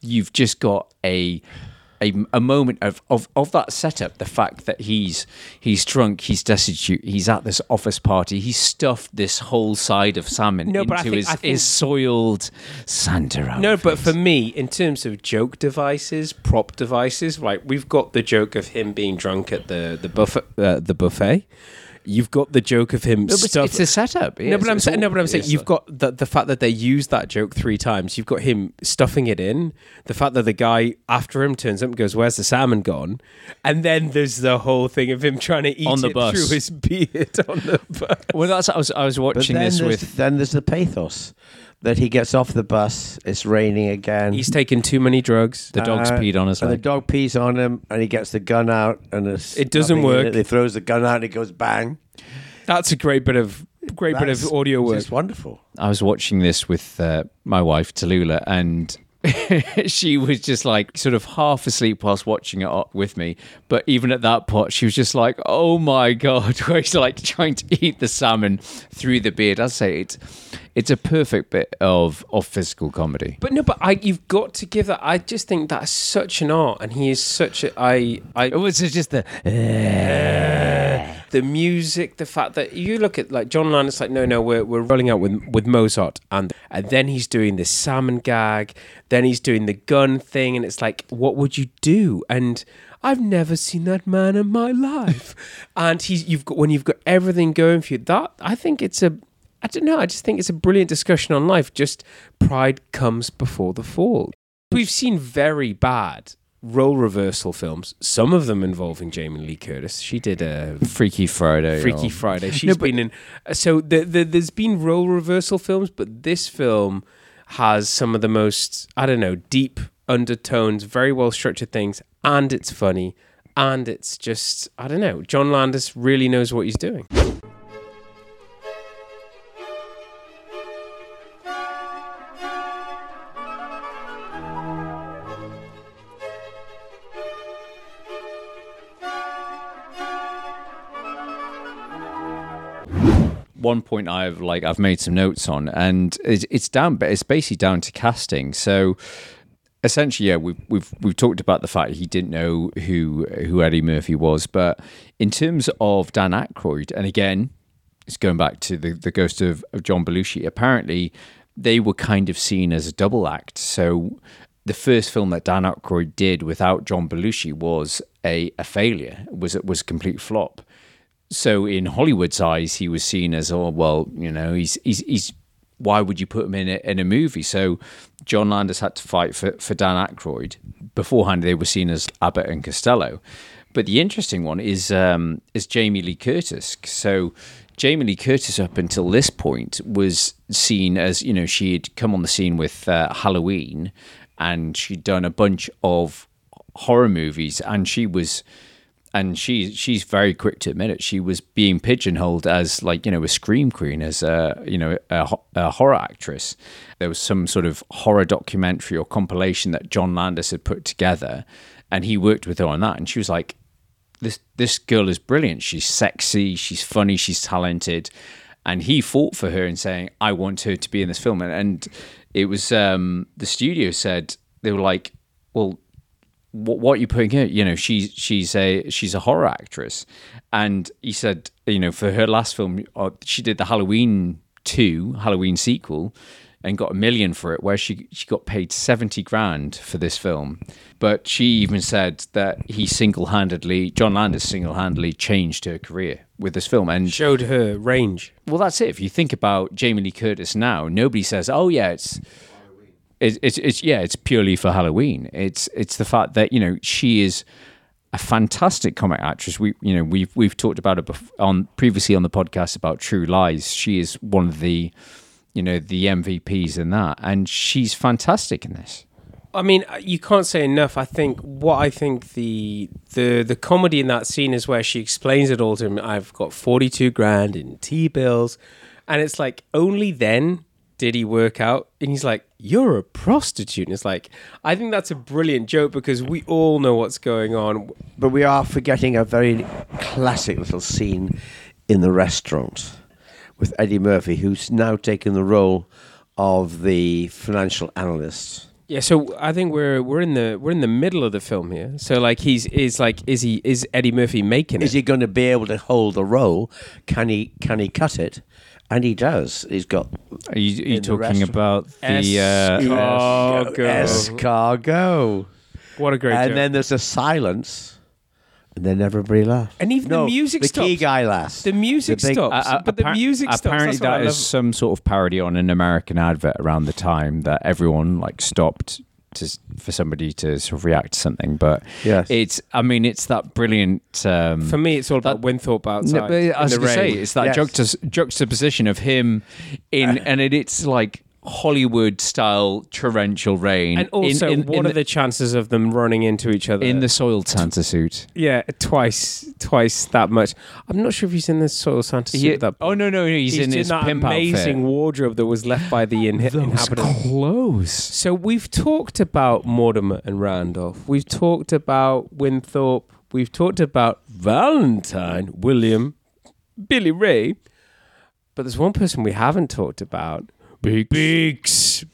You've just got a a, a moment of, of, of that setup. The fact that he's he's drunk, he's destitute, he's at this office party, he's stuffed this whole side of salmon No, into think- his, think- his soiled Santa outfit. No, but for me, in terms of joke devices, prop devices, like we've got the joke of him being drunk at the the buffet. Uh, the buffet. You've got the joke of him No, stuff. it's a setup. no, Yes, but I'm saying, no, but I'm saying you've got the the fact that they used that joke three times. You've got him stuffing it in. The fact that the guy after him turns up and goes, "Where's the salmon gone?" And then there's the whole thing of him trying to eat On the it bus. through his (laughs) beard on the bus. Well, that's I was I was But watching then this with then there's the pathos that he gets off the bus. It's raining again. He's taken too many drugs. the dog's Uh, peed on his and the dog pees on him, and he gets the gun out, and there's It doesn't nothing in work. it. He throws the gun out, and it goes bang. That's a great bit of great bit That's of audio work. It's wonderful. I was watching this with uh, my wife Tallulah, and (laughs) she was just like sort of half asleep whilst watching it with me. But even at that point, she was just like, "Oh my god!" (laughs) Where she's like trying to eat the salmon through the beard. I say it's it's a perfect bit of of physical comedy. But no, but I you've got to give that. I just think that's such an art, and he is such a. I I. It was just the uh, the music, the fact that you look at like John Landis, like no, no, we're we're rolling out with with Mozart, and and then he's doing this salmon gag, then he's doing the gun thing, and it's like, what would you do? And I've never seen that man in my (laughs) life, and he's you've got when you've got everything going for you. That I think it's a. I don't know. I just think it's a brilliant discussion on life. Just pride comes before the fall. We've seen very bad role reversal films. Some of them involving Jamie Lee Curtis. She did a Freaky Friday. Freaky Friday. (laughs) She's No, been in. So the, the, there's been role reversal films, but this film has some of the most I don't know deep undertones, very well structured things, and it's funny, and it's just I don't know. John Landis really knows what he's doing. One point I've like I've made some notes on, and it's, it's down, but it's basically down to casting. So essentially, yeah, we've we've we've talked about the fact he didn't know who who Eddie Murphy was, but in terms of Dan Aykroyd, and again, it's going back to the, the ghost of, of John Belushi. Apparently, they were kind of seen as a double act. So the first film that Dan Aykroyd did without John Belushi was a, a failure, was was a complete flop. So in Hollywood's eyes, he was seen as oh well, you know, he's he's he's why would you put him in a, in a movie? So John Landis had to fight for, for Dan Aykroyd. Beforehand, they were seen as Abbott and Costello. But the interesting one is um, is Jamie Lee Curtis. So Jamie Lee Curtis, up until this point, was seen as you know she had come on the scene with uh, Halloween, and she'd done a bunch of horror movies, and she was and she she's very quick to admit it. She was being pigeonholed as like you know a scream queen, as a you know a, a, horror actress. There was some sort of horror documentary or compilation that John Landis had put together, and he worked with her on that. And she was like, "This this girl is brilliant. She's sexy. She's funny. She's talented." And he fought for her and saying, "I want her to be in this film." And, and it was um, the studio said they were like, "Well." What, what are you putting here? You know, she's she's a she's a horror actress, and he said, you know, for her last film, uh, she did the Halloween two Halloween sequel, and got a million for it. Where she she got paid seventy grand for this film, but she even said that he single handedly, John Landis single handedly changed her career with this film and showed her range. Well, that's it. If you think about Jamie Lee Curtis now, nobody says, "Oh yeah, it's." It's, it's, yeah, it's purely for Halloween. It's it's the fact that you know she is a fantastic comic actress. We you know we've we've talked about it on previously on the podcast about True Lies. She is one of the you know the MVPs in that, and she's fantastic in this. I mean, uh, you can't say enough. I think what I think the the the comedy in that scene is where she explains it all to him. I've got forty two grand in T bills, and it's like only then did he work out? And he's like, You're a prostitute. And it's like, I think that's a brilliant joke because we all know what's going on. But we are forgetting a very classic little scene in the restaurant with Eddie Murphy, who's now taken the role of the financial analyst. Yeah, so I think we're we're in the we're in the middle of the film here. So like he's is like is he is Eddie Murphy making it? Is he going to be able to hold the role? Can he can he cut it? And he does. He's got. Are you, are you talking about the uh, escargot? What a great! And joke. then there's a silence, and then everybody laughs. And even no, the music the stops. key guy laughs. The music The big- stops, Uh, but the appar- music stops. Apparently, That's what I that is love. some sort of parody on an American advert around the time that everyone like stopped to for somebody to sort of react to something. But Yes. it's I mean it's that brilliant. Um, For me, it's all about Winthorpe outside. No, but I was going to say it's that Yes. juxtaposition of him in, and it, it's like Hollywood style torrential rain. And also, in, in, what in are the chances of them running into each other? in the soiled Santa suit? yeah, twice, twice that much. I'm not sure if he's in the soil Santa suit. With that, Oh no, no, he's, in his that pimp amazing outfit. wardrobe that was left by the in- inhabitants. clothes. So we've talked about Mortimer and Randolph. We've talked about Winthorpe. We've talked about Valentine, William, Billy Ray. But there's one person we haven't talked about. Big Beeks.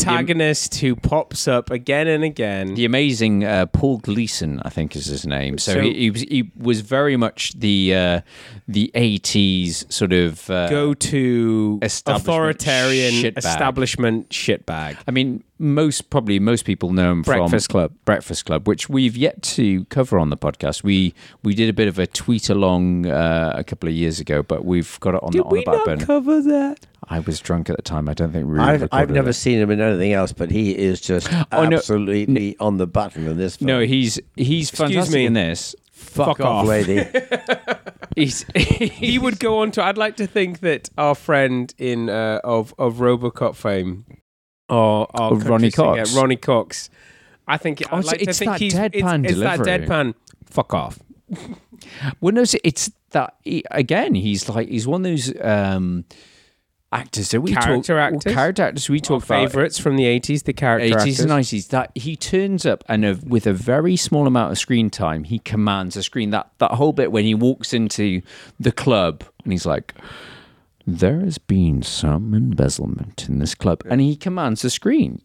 Antagonist who pops up again and again. The amazing uh, Paul Gleason, I think is his name. So, So- he, he was he was very much the uh, the eighties sort of uh, Go to authoritarian establishment shitbag. I mean, most probably most people know him from Breakfast from Club. Breakfast Club, which we've yet to cover on the podcast. We we did a bit of a tweet along uh, a couple of years ago, but we've got it on Did the on we the back not burner. cove that? I was drunk at the time. I don't think we. Really I've, I've never it. seen him in anything else, but he is just (gasps) Oh, no. absolutely on the button in this film. No, he's he's Excuse fantastic me. in this. fuck, fuck off, off. lady. (laughs) He's (laughs) he would go on to. I'd like to think that our friend in uh, of of RoboCop fame, or our Oh, Ronny Cox. Ronny Cox. I think I'd Oh, it's- like to it's think that he's deadpan it's, it's that delivery. deadpan. Fuck off. Well, no, it's- it's that he, again. He's like he's one of those um, actors that we Character talk, actors? character actors we Our talk about favorites from the eighties, the character eighties and nineties. That he turns up and a, with a very small amount of screen time, he commands a screen. That that whole bit when he walks into the club and he's like. There has been some embezzlement in this club, and he commands the screen.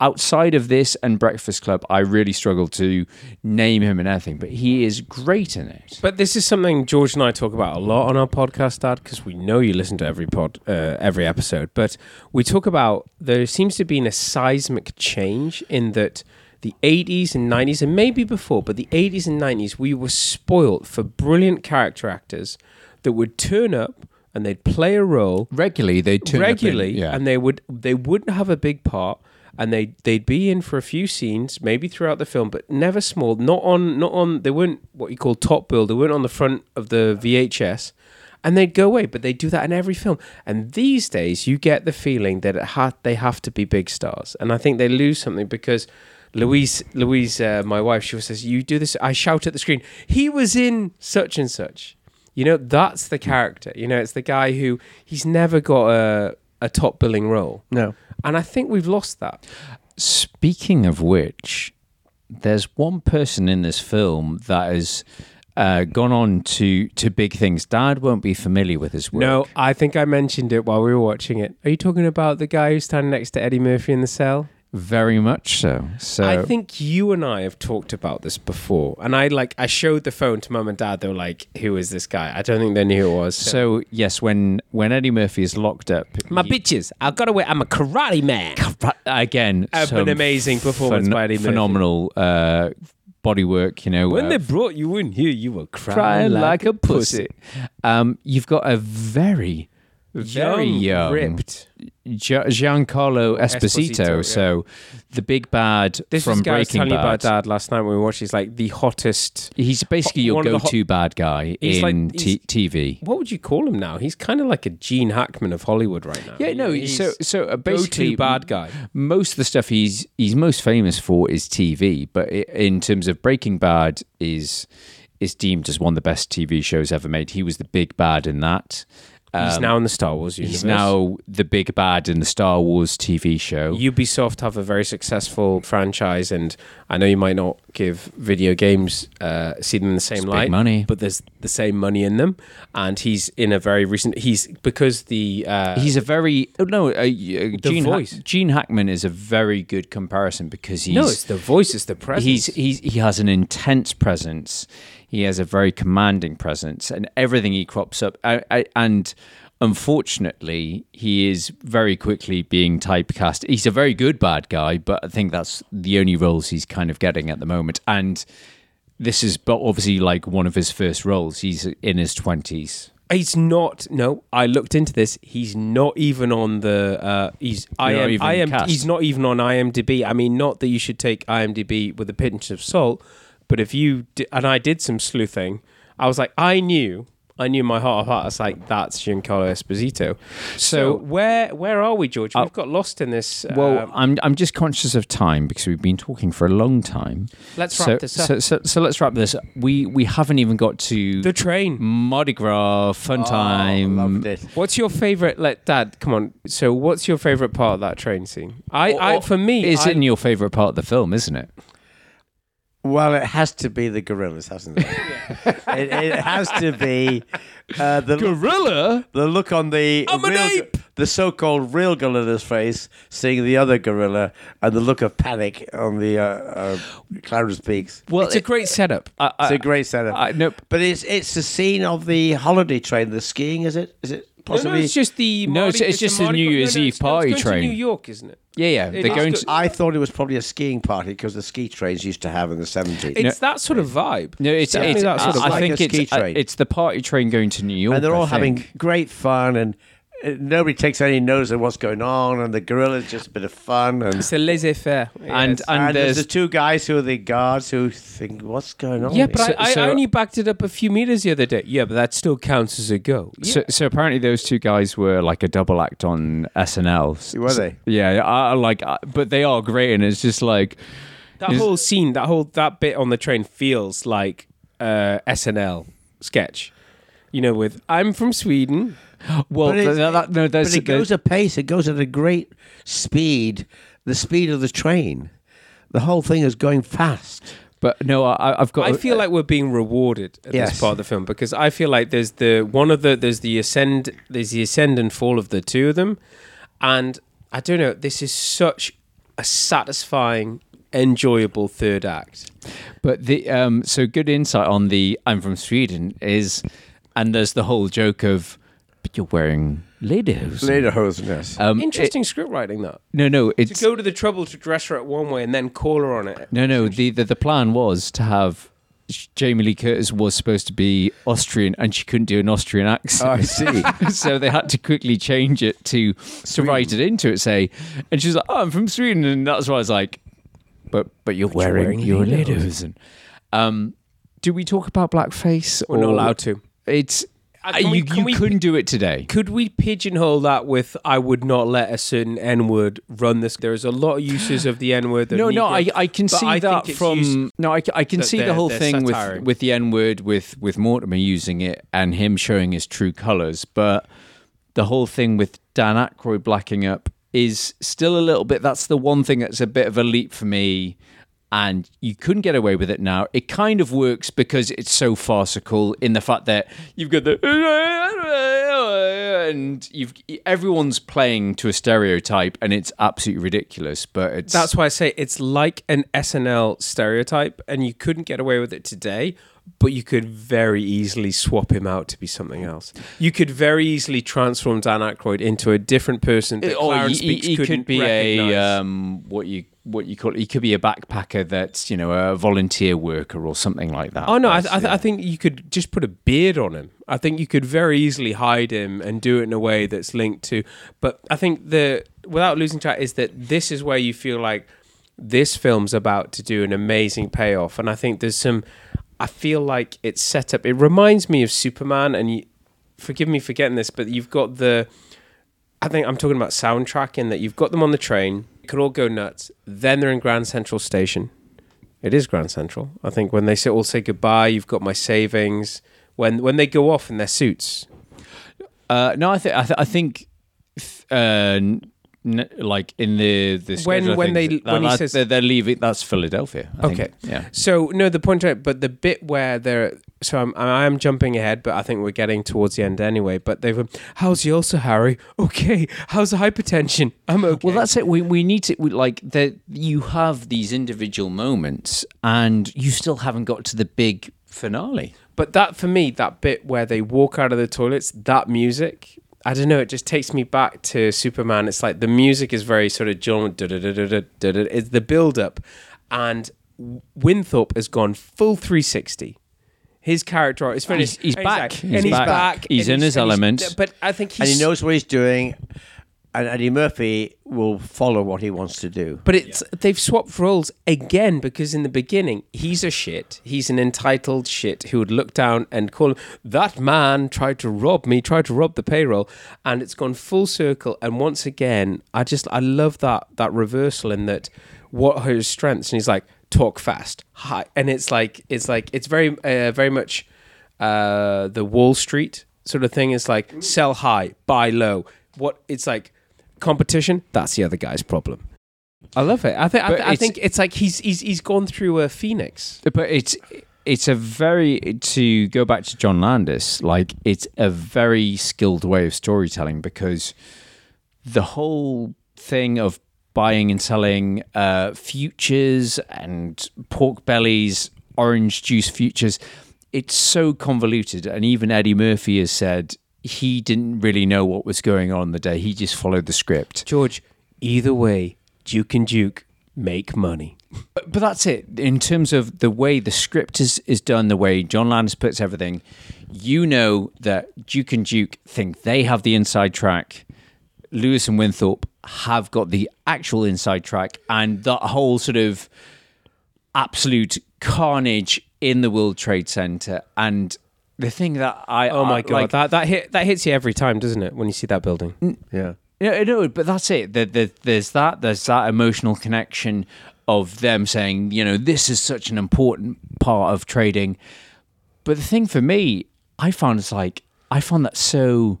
outside of this and Breakfast Club, I really struggle to name him in anything, but he is great in it. But this is something George and I talk about a lot on our podcast, Dad, because we know you listen to every pod, uh, every episode. But we talk about there seems to be a seismic change in that the 80s and 90s, and maybe before, but the 80s and 90s, we were spoilt for brilliant character actors that would turn up and they'd play a role regularly. They'd turn up in- regularly, yeah. and they would they wouldn't have a big part, and they they'd be in for a few scenes, maybe throughout the film, but never small. Not on not on. They weren't what you call top bill. They weren't on the front of the VHS. And they'd go away, but they do that in every film. And these days, you get the feeling that it ha- they have to be big stars, and I think they lose something because Louise, Louise, uh, my wife, she always says, "You do this." I shout at the screen. He was in such and such. You know, that's the character. You know, it's the guy who he's never got a a top billing role. No. and I think we've lost that. Speaking of which, there's one person in this film that has uh, gone on to to big things. Dad won't be familiar with his work. No, I think I mentioned it while we were watching it. Are you talking about the guy who's standing next to Eddie Murphy in the cell? Very much so. So I think you and I have talked about this before, and I like I showed the phone to mum and dad. They were like, "Who is this guy?" I don't think they knew who it was. So yes, when when Eddie Murphy is locked up, my bitches, I've got to wear. I'm a karate man. again, An amazing performance by Eddie Murphy. phenomenal uh, bodywork. You know, When uh, they brought you in here, you were crying, crying like, a pussy. Um, you've got a very, very Young, young, ripped. Gia- Giancarlo Esposito. Esposito, yeah. So the big bad This from guy I was Breaking telling you about Bad. dad last night when we watched. He's like the hottest. He's basically your one of the go-to bad guy like- in he's- t- TV. What would you call him now? He's kind of like a Gene Hackman of Hollywood right now. Yeah, no. He's So, so uh, go-to bad guy. Most of the stuff he's he's most famous for is TV, but in terms of Breaking Bad, is is deemed as one of the best TV shows ever made. He was the big bad in that. He's Um, now in the Star Wars universe. He's now the big bad in the Star Wars TV show. Ubisoft have a very successful franchise, and I know you might not give video games uh, see them in the same It's big light, money. but there's the same money in them. And he's in a very recent. He's because the uh, He's a very oh, no. Uh, uh, Gene, voice. Hack- Gene Hackman is a very good comparison because he's no, it's the voice, it's the presence. He's, he's he has an intense presence. He has a very commanding presence, and everything he crops up. I, I, and unfortunately, he is very quickly being typecast. He's a very good bad guy, but I think that's the only roles he's kind of getting at the moment. And this is, but obviously, like one of his first roles. He's in his twenties. He's not. No, I looked into this. He's not even on the. Uh, he's I am. I am. He's not even on IMDb. I mean, not that you should take IMDb with a pinch of salt, but if you di- and I did some sleuthing, I was like, I knew. I knew my heart of heart. I was like, that's Giancarlo Esposito. So, So- where where are we, George? We've got lost in this. Well, um, I'm I'm just conscious of time because we've been talking for a long time. Let's so, wrap this up. So, so, so let's wrap this. up. We we haven't even got to the train. Mardi Gras fun time. Loved it. What's your favorite? Let Dad come on. So, what's your favorite part of that train scene? I, I for me, It's I, in your favorite part of the film? Isn't it? Well, it has to be the gorillas, hasn't it? it, it has to be uh, the gorilla. the look on the I'm an real, ape! the so-called real gorilla's face, seeing the other gorilla, and the look of panic on the uh, uh, Clarence Beeks. Well, it's a great setup. I, It's a great setup. I, no, but it's it's the scene of the holiday train, the skiing. Is it? Is it No, no, it's just the. No, it's- Mardi- it's just the a Mardi New Gras- Year's no, no, Eve it's- no, it's party going to train. New York, isn't it? yeah, yeah. It They're is going good. to. I thought it was probably a skiing party because the ski trains used to have in the seventies. It's that sort of vibe. No, it's, Definitely it's that sort of I, I like think a ski it's uh, train. it's the party train going to New York, and they're I all think. having great fun and. Nobody takes any notice of what's going on, and the gorilla is just a bit of fun. And It's a laissez-faire. And- yes. and and there's there's- the two guys who are the guards who think, "What's going on?" yeah, but So- I, I only backed it up a few meters the other day. Yeah, but that still counts as a go. So, so apparently those two guys were like a double act on SNL. Were they? Yeah, I, I like, I, but they are great, and it's just like that whole scene, that whole that bit on the train feels like uh, SNL sketch. You know, with I'm from Sweden. well, But it's- that, no, but it goes apace. It goes at a great speed, the speed of the train. The whole thing is going fast. but no, I, I've got. I feel like we're being rewarded at Yes. this part of the film because I feel like there's the one of the there's the ascend there's the ascend and fall of the two of them, and I don't know. This is such a satisfying, enjoyable third act. But the um, so good insight on the I'm from Sweden is, and there's the whole joke of, but you're wearing lederhosen. Lederhosen, yes. Um, Interesting script writing that. No, no, it's to go to the trouble to dress her up one way and then call her on it. No, no. The, the the plan was to have Jamie Lee Curtis was supposed to be Austrian, and she couldn't do an Austrian accent. Oh, I see. (laughs) so they had to quickly change it to to write it into it. Say, and she's like, "Oh, I'm from Sweden," and that's why I was like, "But but you're wearing, wearing your lederhosen. lederhosen." Um, do we talk about blackface? We're not allowed to. It's Uh, can you, we- you we- couldn't do it today. Could we pigeonhole that with I would not let a certain N word run this? There's a lot of uses of the N word. No, no, I, I can see that from no, I, I can see the whole thing with with the N word with with Mortimer using it and him showing his true colors, but the whole thing with Dan Aykroyd blacking up is still a little bit. That's the one thing that's a bit of a leap for me. And you couldn't get away with it now. It kind of works because it's so farcical in the fact that you've got the and you've everyone's playing to a stereotype, and it's absolutely ridiculous. But it's That's why I say it's like an SNL stereotype, and you couldn't get away with it today. But you could very easily swap him out to be something else. You could very easily transform Dan Aykroyd into a different person that or Clarence he, he- he couldn't could be a um, what you what you call it. He could be a backpacker that's you know a volunteer worker or something like that. Oh no, I, th-. I think you could just put a beard on him. I think you could very easily hide him and do it in a way that's linked to. But I think the without losing track is that this is where you feel like this film's about to do an amazing payoff, and I think there's some. I feel like it's set up. It reminds me of Superman, and you, forgive me for getting this, but you've got the. I think I'm talking about soundtrack in that you've got them on the train, it could all go nuts. Then they're in Grand Central Station. It is Grand Central. I think when they say all say goodbye, you've got my savings. When when they go off in their suits, Uh, no, I think I, th- I think uh, n- like in the the When- schedule when they- things, when he that- says- they're, they're leaving, that's Philadelphia. I think. okay, yeah. So no, the point, but the bit where they're so I'm I am jumping ahead, but I think we're getting towards the end anyway. But they've how's the ulcer, Harry? Okay, how's the hypertension? (laughs) I'm okay. Well, that's it. We we need to we, like that. You have these individual moments, and you still haven't got to the big finale. But that for me, that bit where they walk out of the toilets, that music, I don't know, it just takes me back to Superman. It's like the music is very sort of John. da- da- da- da- da- da- da- It's the build up, and Winthorpe has gone full 360. His character is finished. He's- he's And back. like- He's and he's back. back. He's and in his and element. But I think and he knows what he's doing, and Eddie Murphy will follow what he wants to do. But it's they've swapped roles again because in the beginning he's a shit. He's an entitled shit who would look down and call him that man tried to rob me, tried to rob the payroll, and it's gone full circle. And once again, I just I love that that reversal in that what are his strengths, and he's like talk fast, high, and it's like it's like it's very uh, very much uh, the Wall Street sort of thing. It's like sell high, buy low. What it's like competition. That's the other guy's problem. I love it. I think. I, th- I it's- think it's like he's he's he's gone through a phoenix. But it's it's a very to go back to John Landis, like it's a very skilled way of storytelling because the whole thing of buying and selling uh, futures and pork bellies, orange juice futures, it's so convoluted. And even Eddie Murphy has said he didn't really know what was going on the day. He just followed the script. George, either way, Duke and Duke make money. But, but that's it. In terms of the way the script is, is done, the way John Landis puts everything, you know that Duke and Duke think they have the inside track. Lewis and Winthorpe have got the actual inside track, and that whole sort of absolute carnage in the World Trade Center. And the thing that I Oh my I- god, like, that that hit that hits you every time, doesn't it? When you see that building. Yeah. Yeah, no, but that's it. There, there, there's that. There's that emotional connection of them saying, you know, this is such an important part of trading. But the thing for me, I found it's like I found that so.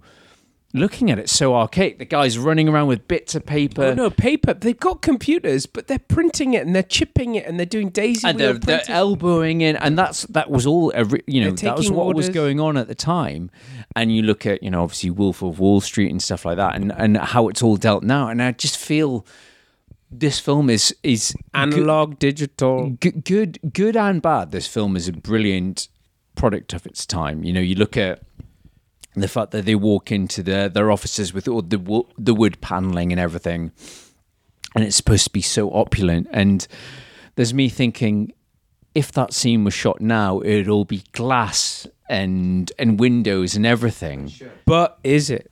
Looking at it, so archaic. The guy's running around with bits of paper. Oh no, paper. They've got computers, but they're printing it and they're chipping it and they're doing daisy and wheel they're, they're elbowing in, and that's that was all. A, re- you know, that was what was going on at the time. And you look at, you know, obviously Wolf of Wall Street and stuff like that, and and how it's all dealt now. And I just feel this film is is Analog, digital. good, good, good and bad. This film is a brilliant product of its time. You know, you look at the fact that they walk into their their offices with all the wo- the wood paneling and everything, and it's supposed to be so opulent. And there's me thinking, if that scene was shot now, it'd all be glass and and windows and everything. But is it?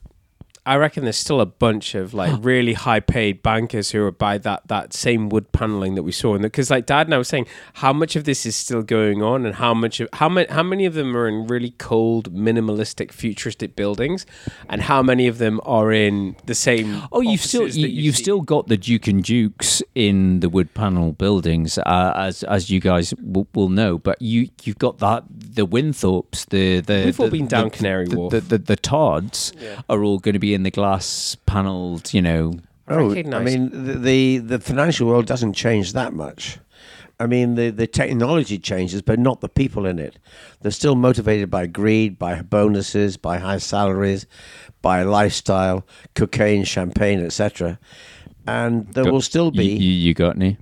I reckon there's still a bunch of like (gasps) really high paid bankers who are by that that same wood paneling that we saw in the because like Dad and I were saying how much of this is still going on and how much of how many how many of them are in really cold minimalistic futuristic buildings and how many of them are in the same Oh, you've still you, that you you've still got the Duke and Dukes in the wood panel buildings, uh, as as you guys will, will know. But you you've got that the Winthorpes, the the We've all been down the- Canary the, Wharf. The, the, the Todds are all going to be in the glass panelled, you know. Oh, I mean, the, the the financial world doesn't change that much. I mean, the, the technology changes, but not the people in it. They're still motivated by greed, by bonuses, by high salaries, by lifestyle, cocaine, champagne, etc. And there Got- will still be. You, you, you got any?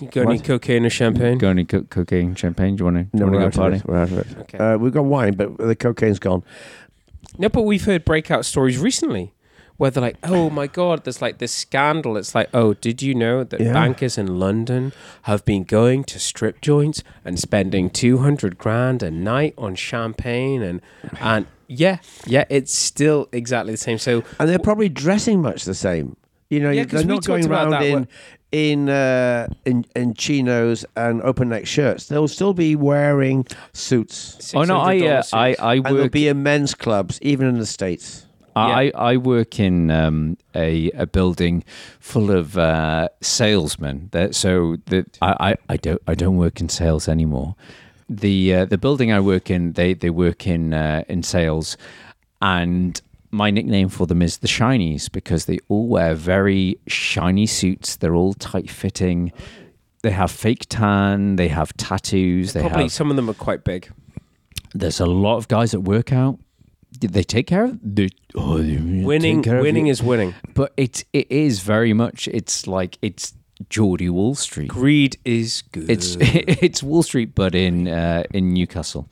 You got any cocaine or champagne? Got any co- cocaine, champagne? Do you want to? no, we're to out party? of it. We're out of it. Okay. Uh, we've got wine, but the cocaine's gone. No, but we've heard breakout stories recently where they're like, oh my God, there's like this scandal. It's like, oh, did you know that Yeah. bankers in London have been going to strip joints and spending 200 grand a night on champagne? And, and (laughs) yeah, yeah, it's still exactly the same. So, And they're probably dressing much the same. You know, Yeah, 'cause they're we not going talked about around that in in uh, in in chinos and open neck shirts. They'll still be wearing suits. Oh no, I uh, $600 I suits. I And they'll be in men's clubs, even in the states. I, I work in um, a, a building full of uh, salesmen. That so that I, I, I don't I don't work in sales anymore. The uh, the building I work in, they they work in uh, in sales, and my nickname for them is the shinies because they all wear very shiny suits. They're all tight fitting. They have fake tan. They have tattoos. They probably have some of them are quite big. there's a lot of guys that work out. They take care of they, oh, they Winning, care winning is winning. But it it is very much. It's like it's Geordie Wall Street. Greed is good. It's (laughs) it's Wall Street, but in uh, in Newcastle,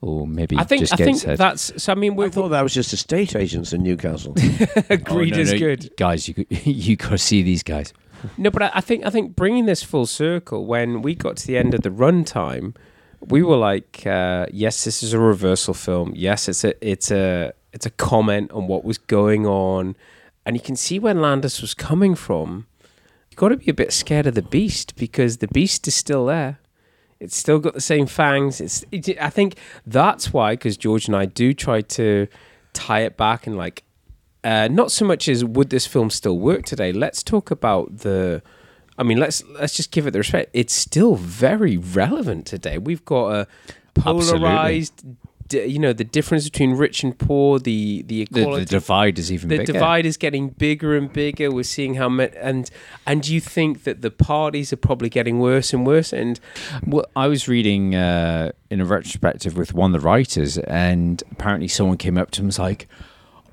or maybe I think just I think Gateshead. that's. So I mean, we're, thought that was just estate agents in Newcastle. (laughs) (laughs) Oh, greed no, is no, good. guys. You could, (laughs) you got to see these guys. No, but I, I think I think bringing this full circle when we got to the end of the runtime, we were like, uh, yes, this is a reversal film. Yes, it's a it's a it's a comment on what was going on, and you can see where Landis was coming from. You've got to be a bit scared of the beast because the beast is still there. It's still got the same fangs. It's. It, I think that's why, because George and I do try to tie it back and like uh, not so much as would this film still work today. Let's talk about the. I mean, let's let's just give it the respect. It's still very relevant today. We've got a polarized, d- you know, the difference between rich and poor, the the The, equality. the divide is even the bigger. divide is getting bigger and bigger. We're seeing how many, and and you think that the parties are probably getting worse and worse. And Well, I was reading uh, in a retrospective with one of the writers, and apparently someone came up to him and was like,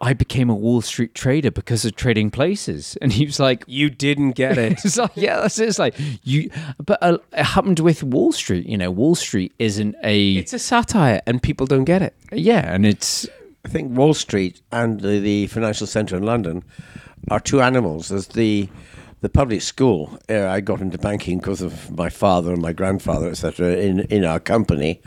I became a Wall Street trader because of trading places. And he was like, you didn't get it. (laughs) it's like, yeah, that's it. It's like, you, but uh, it happened with Wall Street. You know, Wall Street isn't a, it's a satire, and people don't get it. yeah, and it's, I think Wall Street and the, the financial centre in London are two animals. There's the the public school. Uh, I got into banking because of my father and my grandfather, etc. In in our company,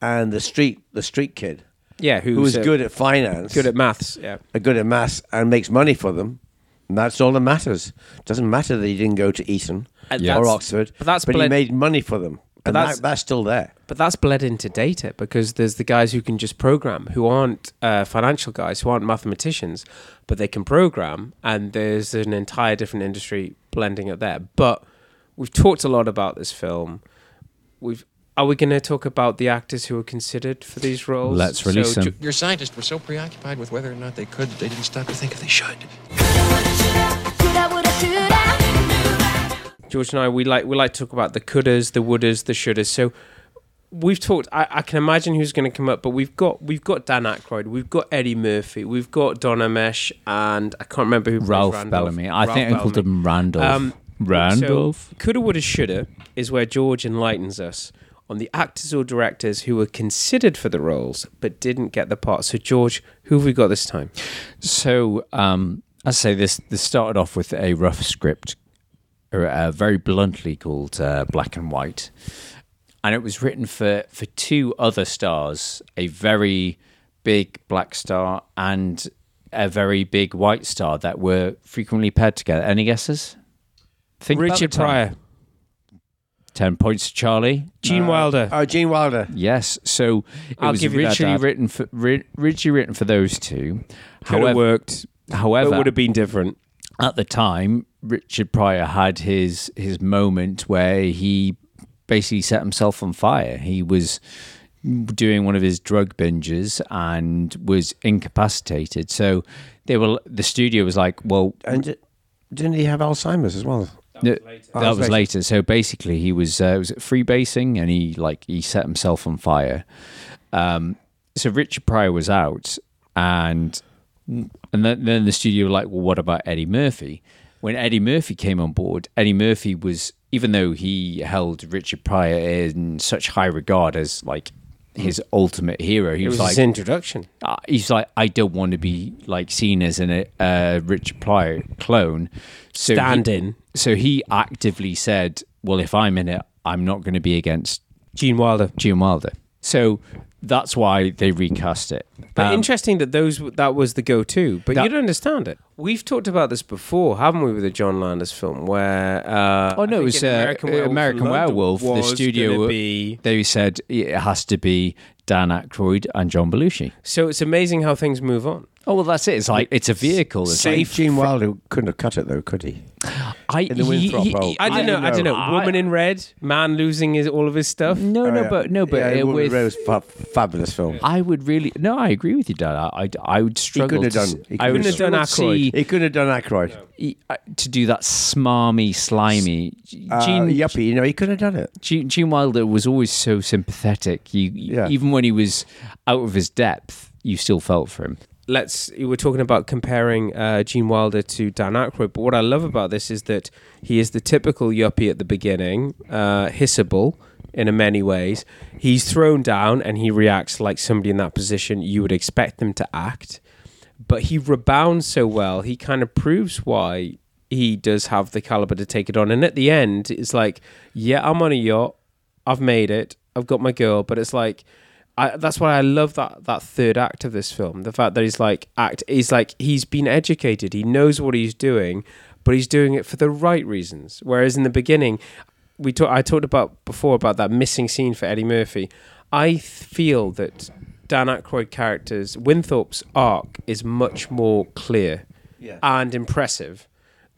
and the street the street kid Yeah, who's who uh, good at finance, good at maths. Yeah. uh, good at maths, and makes money for them. And that's all that matters. Doesn't matter that he didn't go to Eton And or Oxford, but that's he bled- made money for them, and that's- that, that's still there. But that's bled into data because there's the guys who can just program, who aren't uh, financial guys, who aren't mathematicians, but they can program, and there's an entire different industry blending it there. But we've talked a lot about this film. We've are we going to talk about the actors who were considered for these roles? Let's release them. Your scientists were so preoccupied with whether or not they could, that they didn't stop to think if they should. George and I, we like we like to talk about the couldas, the wouldas, the shouldas. So we've talked. I, I can imagine who's going to come up, but we've got we've got Dan Aykroyd, we've got Eddie Murphy, we've got Don Ameche, and I can't remember who plays Ralph Randolph. Bellamy. I Ralph think I called him Randolph. Um, Randolph. So, coulda, woulda, shoulda is where George enlightens us on the actors or directors who were considered for the roles but didn't get the part. So, George, who have we got this time? So, um, I say this. This started off with a rough script, uh, very bluntly called uh, Black and White, and it was written for for two other stars, a very big black star and a very big white star that were frequently paired together. Any guesses? Think Richard Pryor. Ten points to Charlie. Gene Uh, Wilder. Oh, Gene Wilder. Yes. So it I'll was give you that, originally written for ri- originally written for those two. Could have worked. However, but would have been different. at the time, Richard Pryor had his his moment where he basically set himself on fire. He was doing one of his drug binges and was incapacitated. So they were the studio was like, well, And didn't he have Alzheimer's as well? That, Oh, that was was later. later. So basically, he was uh, was it freebasing, and he like he set himself on fire. Um, so Richard Pryor was out, and and then, then the studio were like, well, what about Eddie Murphy? When Eddie Murphy came on board, Eddie Murphy was even though he held Richard Pryor in such high regard as like his ultimate hero, he It was, was like his introduction. uh, he's like, I don't want to be like seen as an uh, Richard Pryor clone. So he- Stand-in. so he actively said, "Well, if I'm in it, I'm not going to be against Gene Wilder." Gene Wilder." So that's why they recast it. But Um, interesting that those that was the go-to. But That- you don't understand it. We've talked about this before, haven't we, with the John Landis film, where uh, Oh no, it was in uh, American American, Werewolf, Werewolf. The studio be... they said it has to be Dan Aykroyd and John Belushi. so. It's amazing how things move on. Oh well, that's it. It's like it's a vehicle. It's like, Safe. Gene Wilder couldn't have cut it though, could he? I, In the he- Winthorpe he- Bowl. I don't know. I don't know. Woman in Red, man losing his all of his stuff. No, Oh, no, yeah. but no, but yeah, uh, Woman with Red was fa- fabulous film. I would really no. I agree with you, Dad. I I, I would He struggle. couldn't have to, done. s- He I would couldn't have done struggle to Aykroyd. He couldn't have done Aykroyd. uh, to do that smarmy, slimy. Uh, Gene, yuppie, you know, he couldn't have done it. Gene, Gene Wilder was always so sympathetic. You, Yeah. even when he was out of his depth, you still felt for him. Let's we're talking about comparing uh, Gene Wilder to Dan Aykroyd, but what I love about this is that he is the typical yuppie at the beginning, uh, hissable in many ways. He's thrown down and he reacts like somebody in that position you would expect them to act, but he rebounds so well. He kind of proves why he does have the caliber to take it on, and at the end, it's like, yeah, I'm on a yacht, I've made it, I've got my girl, but it's like. I, that's why I love that that third act of this film. The fact that he's like act, he's like he's been educated. He knows what he's doing, but he's doing it for the right reasons. Whereas in the beginning, we talk, I talked about before about that missing scene for Eddie Murphy. I th- feel that Dan Aykroyd character's Winthorpe's arc is much more clear Yeah. and impressive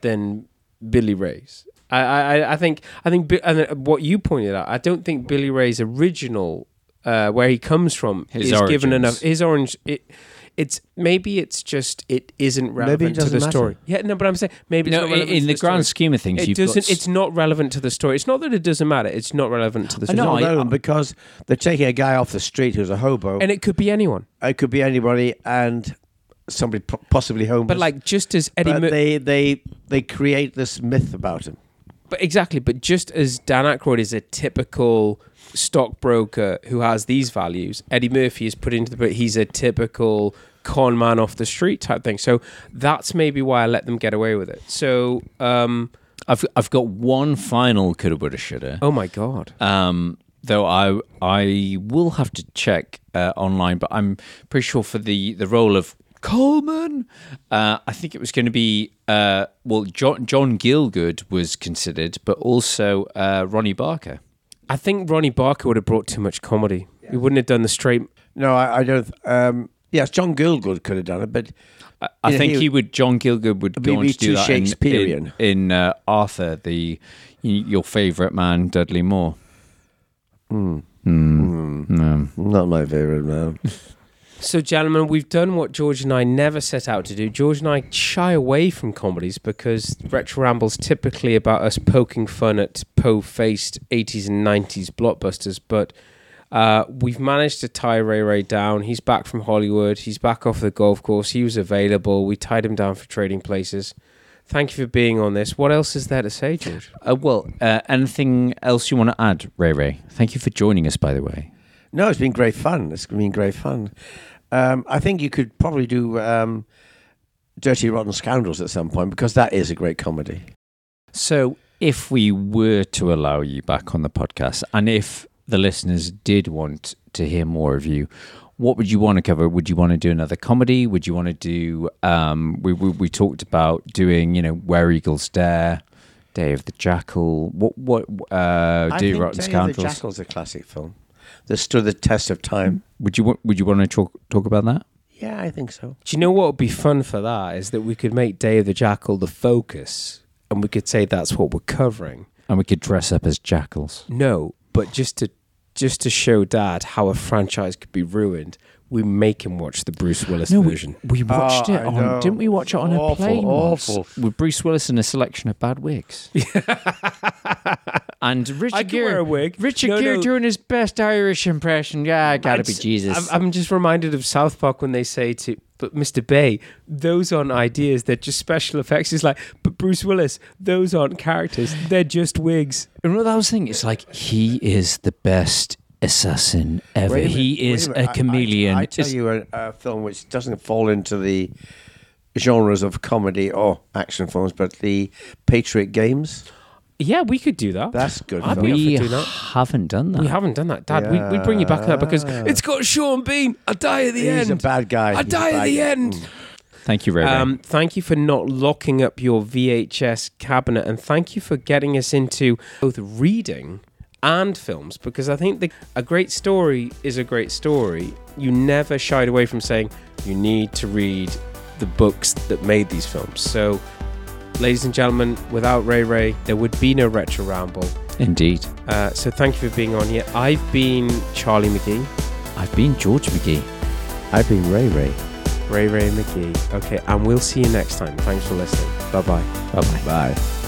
than Billy Ray's. I, I, I think I think and uh, what you pointed out. I don't think Billy Ray's original, uh, where he comes from, His is given enough. His orange. It, it's maybe it's just it isn't relevant to doesn't the matter. story. Yeah, no, but I'm saying maybe it's No, not in, relevant in to the story. grand scheme of things, It you've doesn't. s- It's not relevant to the story. It's not that it doesn't matter. It's not relevant to the story. know, not I- because they're taking a guy off the street who's a hobo. and it could be anyone. it could be anybody and somebody possibly homeless. But like just as Eddie, but Mur- they they they create this myth about him. But exactly, but just as Dan Aykroyd is a typical stockbroker who has these values, Eddie Murphy is put into the but he's a typical con man off the street type thing. So that's maybe why I let them get away with it. So um I've I've got one final coulda, woulda, shoulda. oh my god. Um, though I I will have to check uh, online, but I'm pretty sure for the the role of Coleman, uh, I think it was going to be uh, well John John Gielgud was considered, but also uh, Ronnie Barker. I think Ronnie Barker would have brought too much comedy. He wouldn't have done the straight No, I, I don't. Um, yes, John Gielgud could have done it, but I, I know, think he- he, would. John Gielgud would Be- go on to do too that in- Shakespearean. in, in uh, Arthur, the your favourite man, Dudley Moore. Hmm. No. not my favorite man. (laughs) So, gentlemen, we've done what George and I never set out to do. George and I shy away from comedies because Retro Ramble's typically about us poking fun at po faced 80s and 90s blockbusters. But uh, we've managed to tie Ray Ray down. He's back from Hollywood. He's back off the golf course. He was available. We tied him down for trading places. Thank you for being on this. What else is there to say, George? Uh, well, uh, anything else you want to add, Ray Ray? Thank you for joining us, by the way. No, it's been great fun. It's been great fun. Um, I think you could probably do um, Dirty Rotten Scoundrels at some point because that is a great comedy. So, if we were to allow you back on the podcast, and if the listeners did want to hear more of you, what would you want to cover? Would you want to do another comedy? Would you want to do? Um, we, we we talked about doing, you know, Where Eagles Dare, Day of the Jackal. What what? Uh, do Rotten Day of Scoundrels. the Jackal's a classic film that stood the test of time. Would you want? Would you want to talk talk about that? Yeah, I think so. Do you know what would be fun for that? Is that we could make Day of the Jackal the focus, and we could say that's what we're covering. And we could dress up as jackals. No, but just to just to show Dad how a franchise could be ruined, we make him watch the Bruce Willis No, version. we watched Oh, it on. Didn't we watch it on a plane once awful. with Bruce Willis and a selection of bad wigs? (laughs) and Richard I could Gere, wear a wig. Richard No, Gere no. doing his best Irish impression. Yeah, gotta be It's- Jesus. I'm, I'm just reminded of South Park when they say to, but Mr. Bay, those aren't ideas. They're just special effects. It's like, but Bruce Willis, those aren't characters. They're just wigs. You know that was the thing. It's like he is the best assassin ever. Minute, he is a, a I- chameleon. I, I tell It's- you a, a film which doesn't fall into the genres of comedy or action films, but the Patriot Games. Yeah, we could do that. That's good. I'd film. be up we for doing that. haven't done that. We haven't done that, Dad. We, we bring you back to that because Yeah. it's got Sean Bean. I die at the end. He's end. a bad guy. I He's a die at bad the guy. end. Mm. Thank you, Ray. Ray. Um, thank you for not locking up your VHS cabinet, and thank you for getting us into both reading and films because I think the, a great story is a great story. You never shied away from saying you need to read the books that made these films. So, ladies and gentlemen, without Ray Ray, there would be no Retro Ramble. Indeed. Uh, so, thank you for being on here. I've been Charlie McGee. I've been George McGee. I've been Ray Ray. Ray Ray McGee. Okay, and we'll see you next time. Thanks for listening. Bye bye. Bye bye. Bye.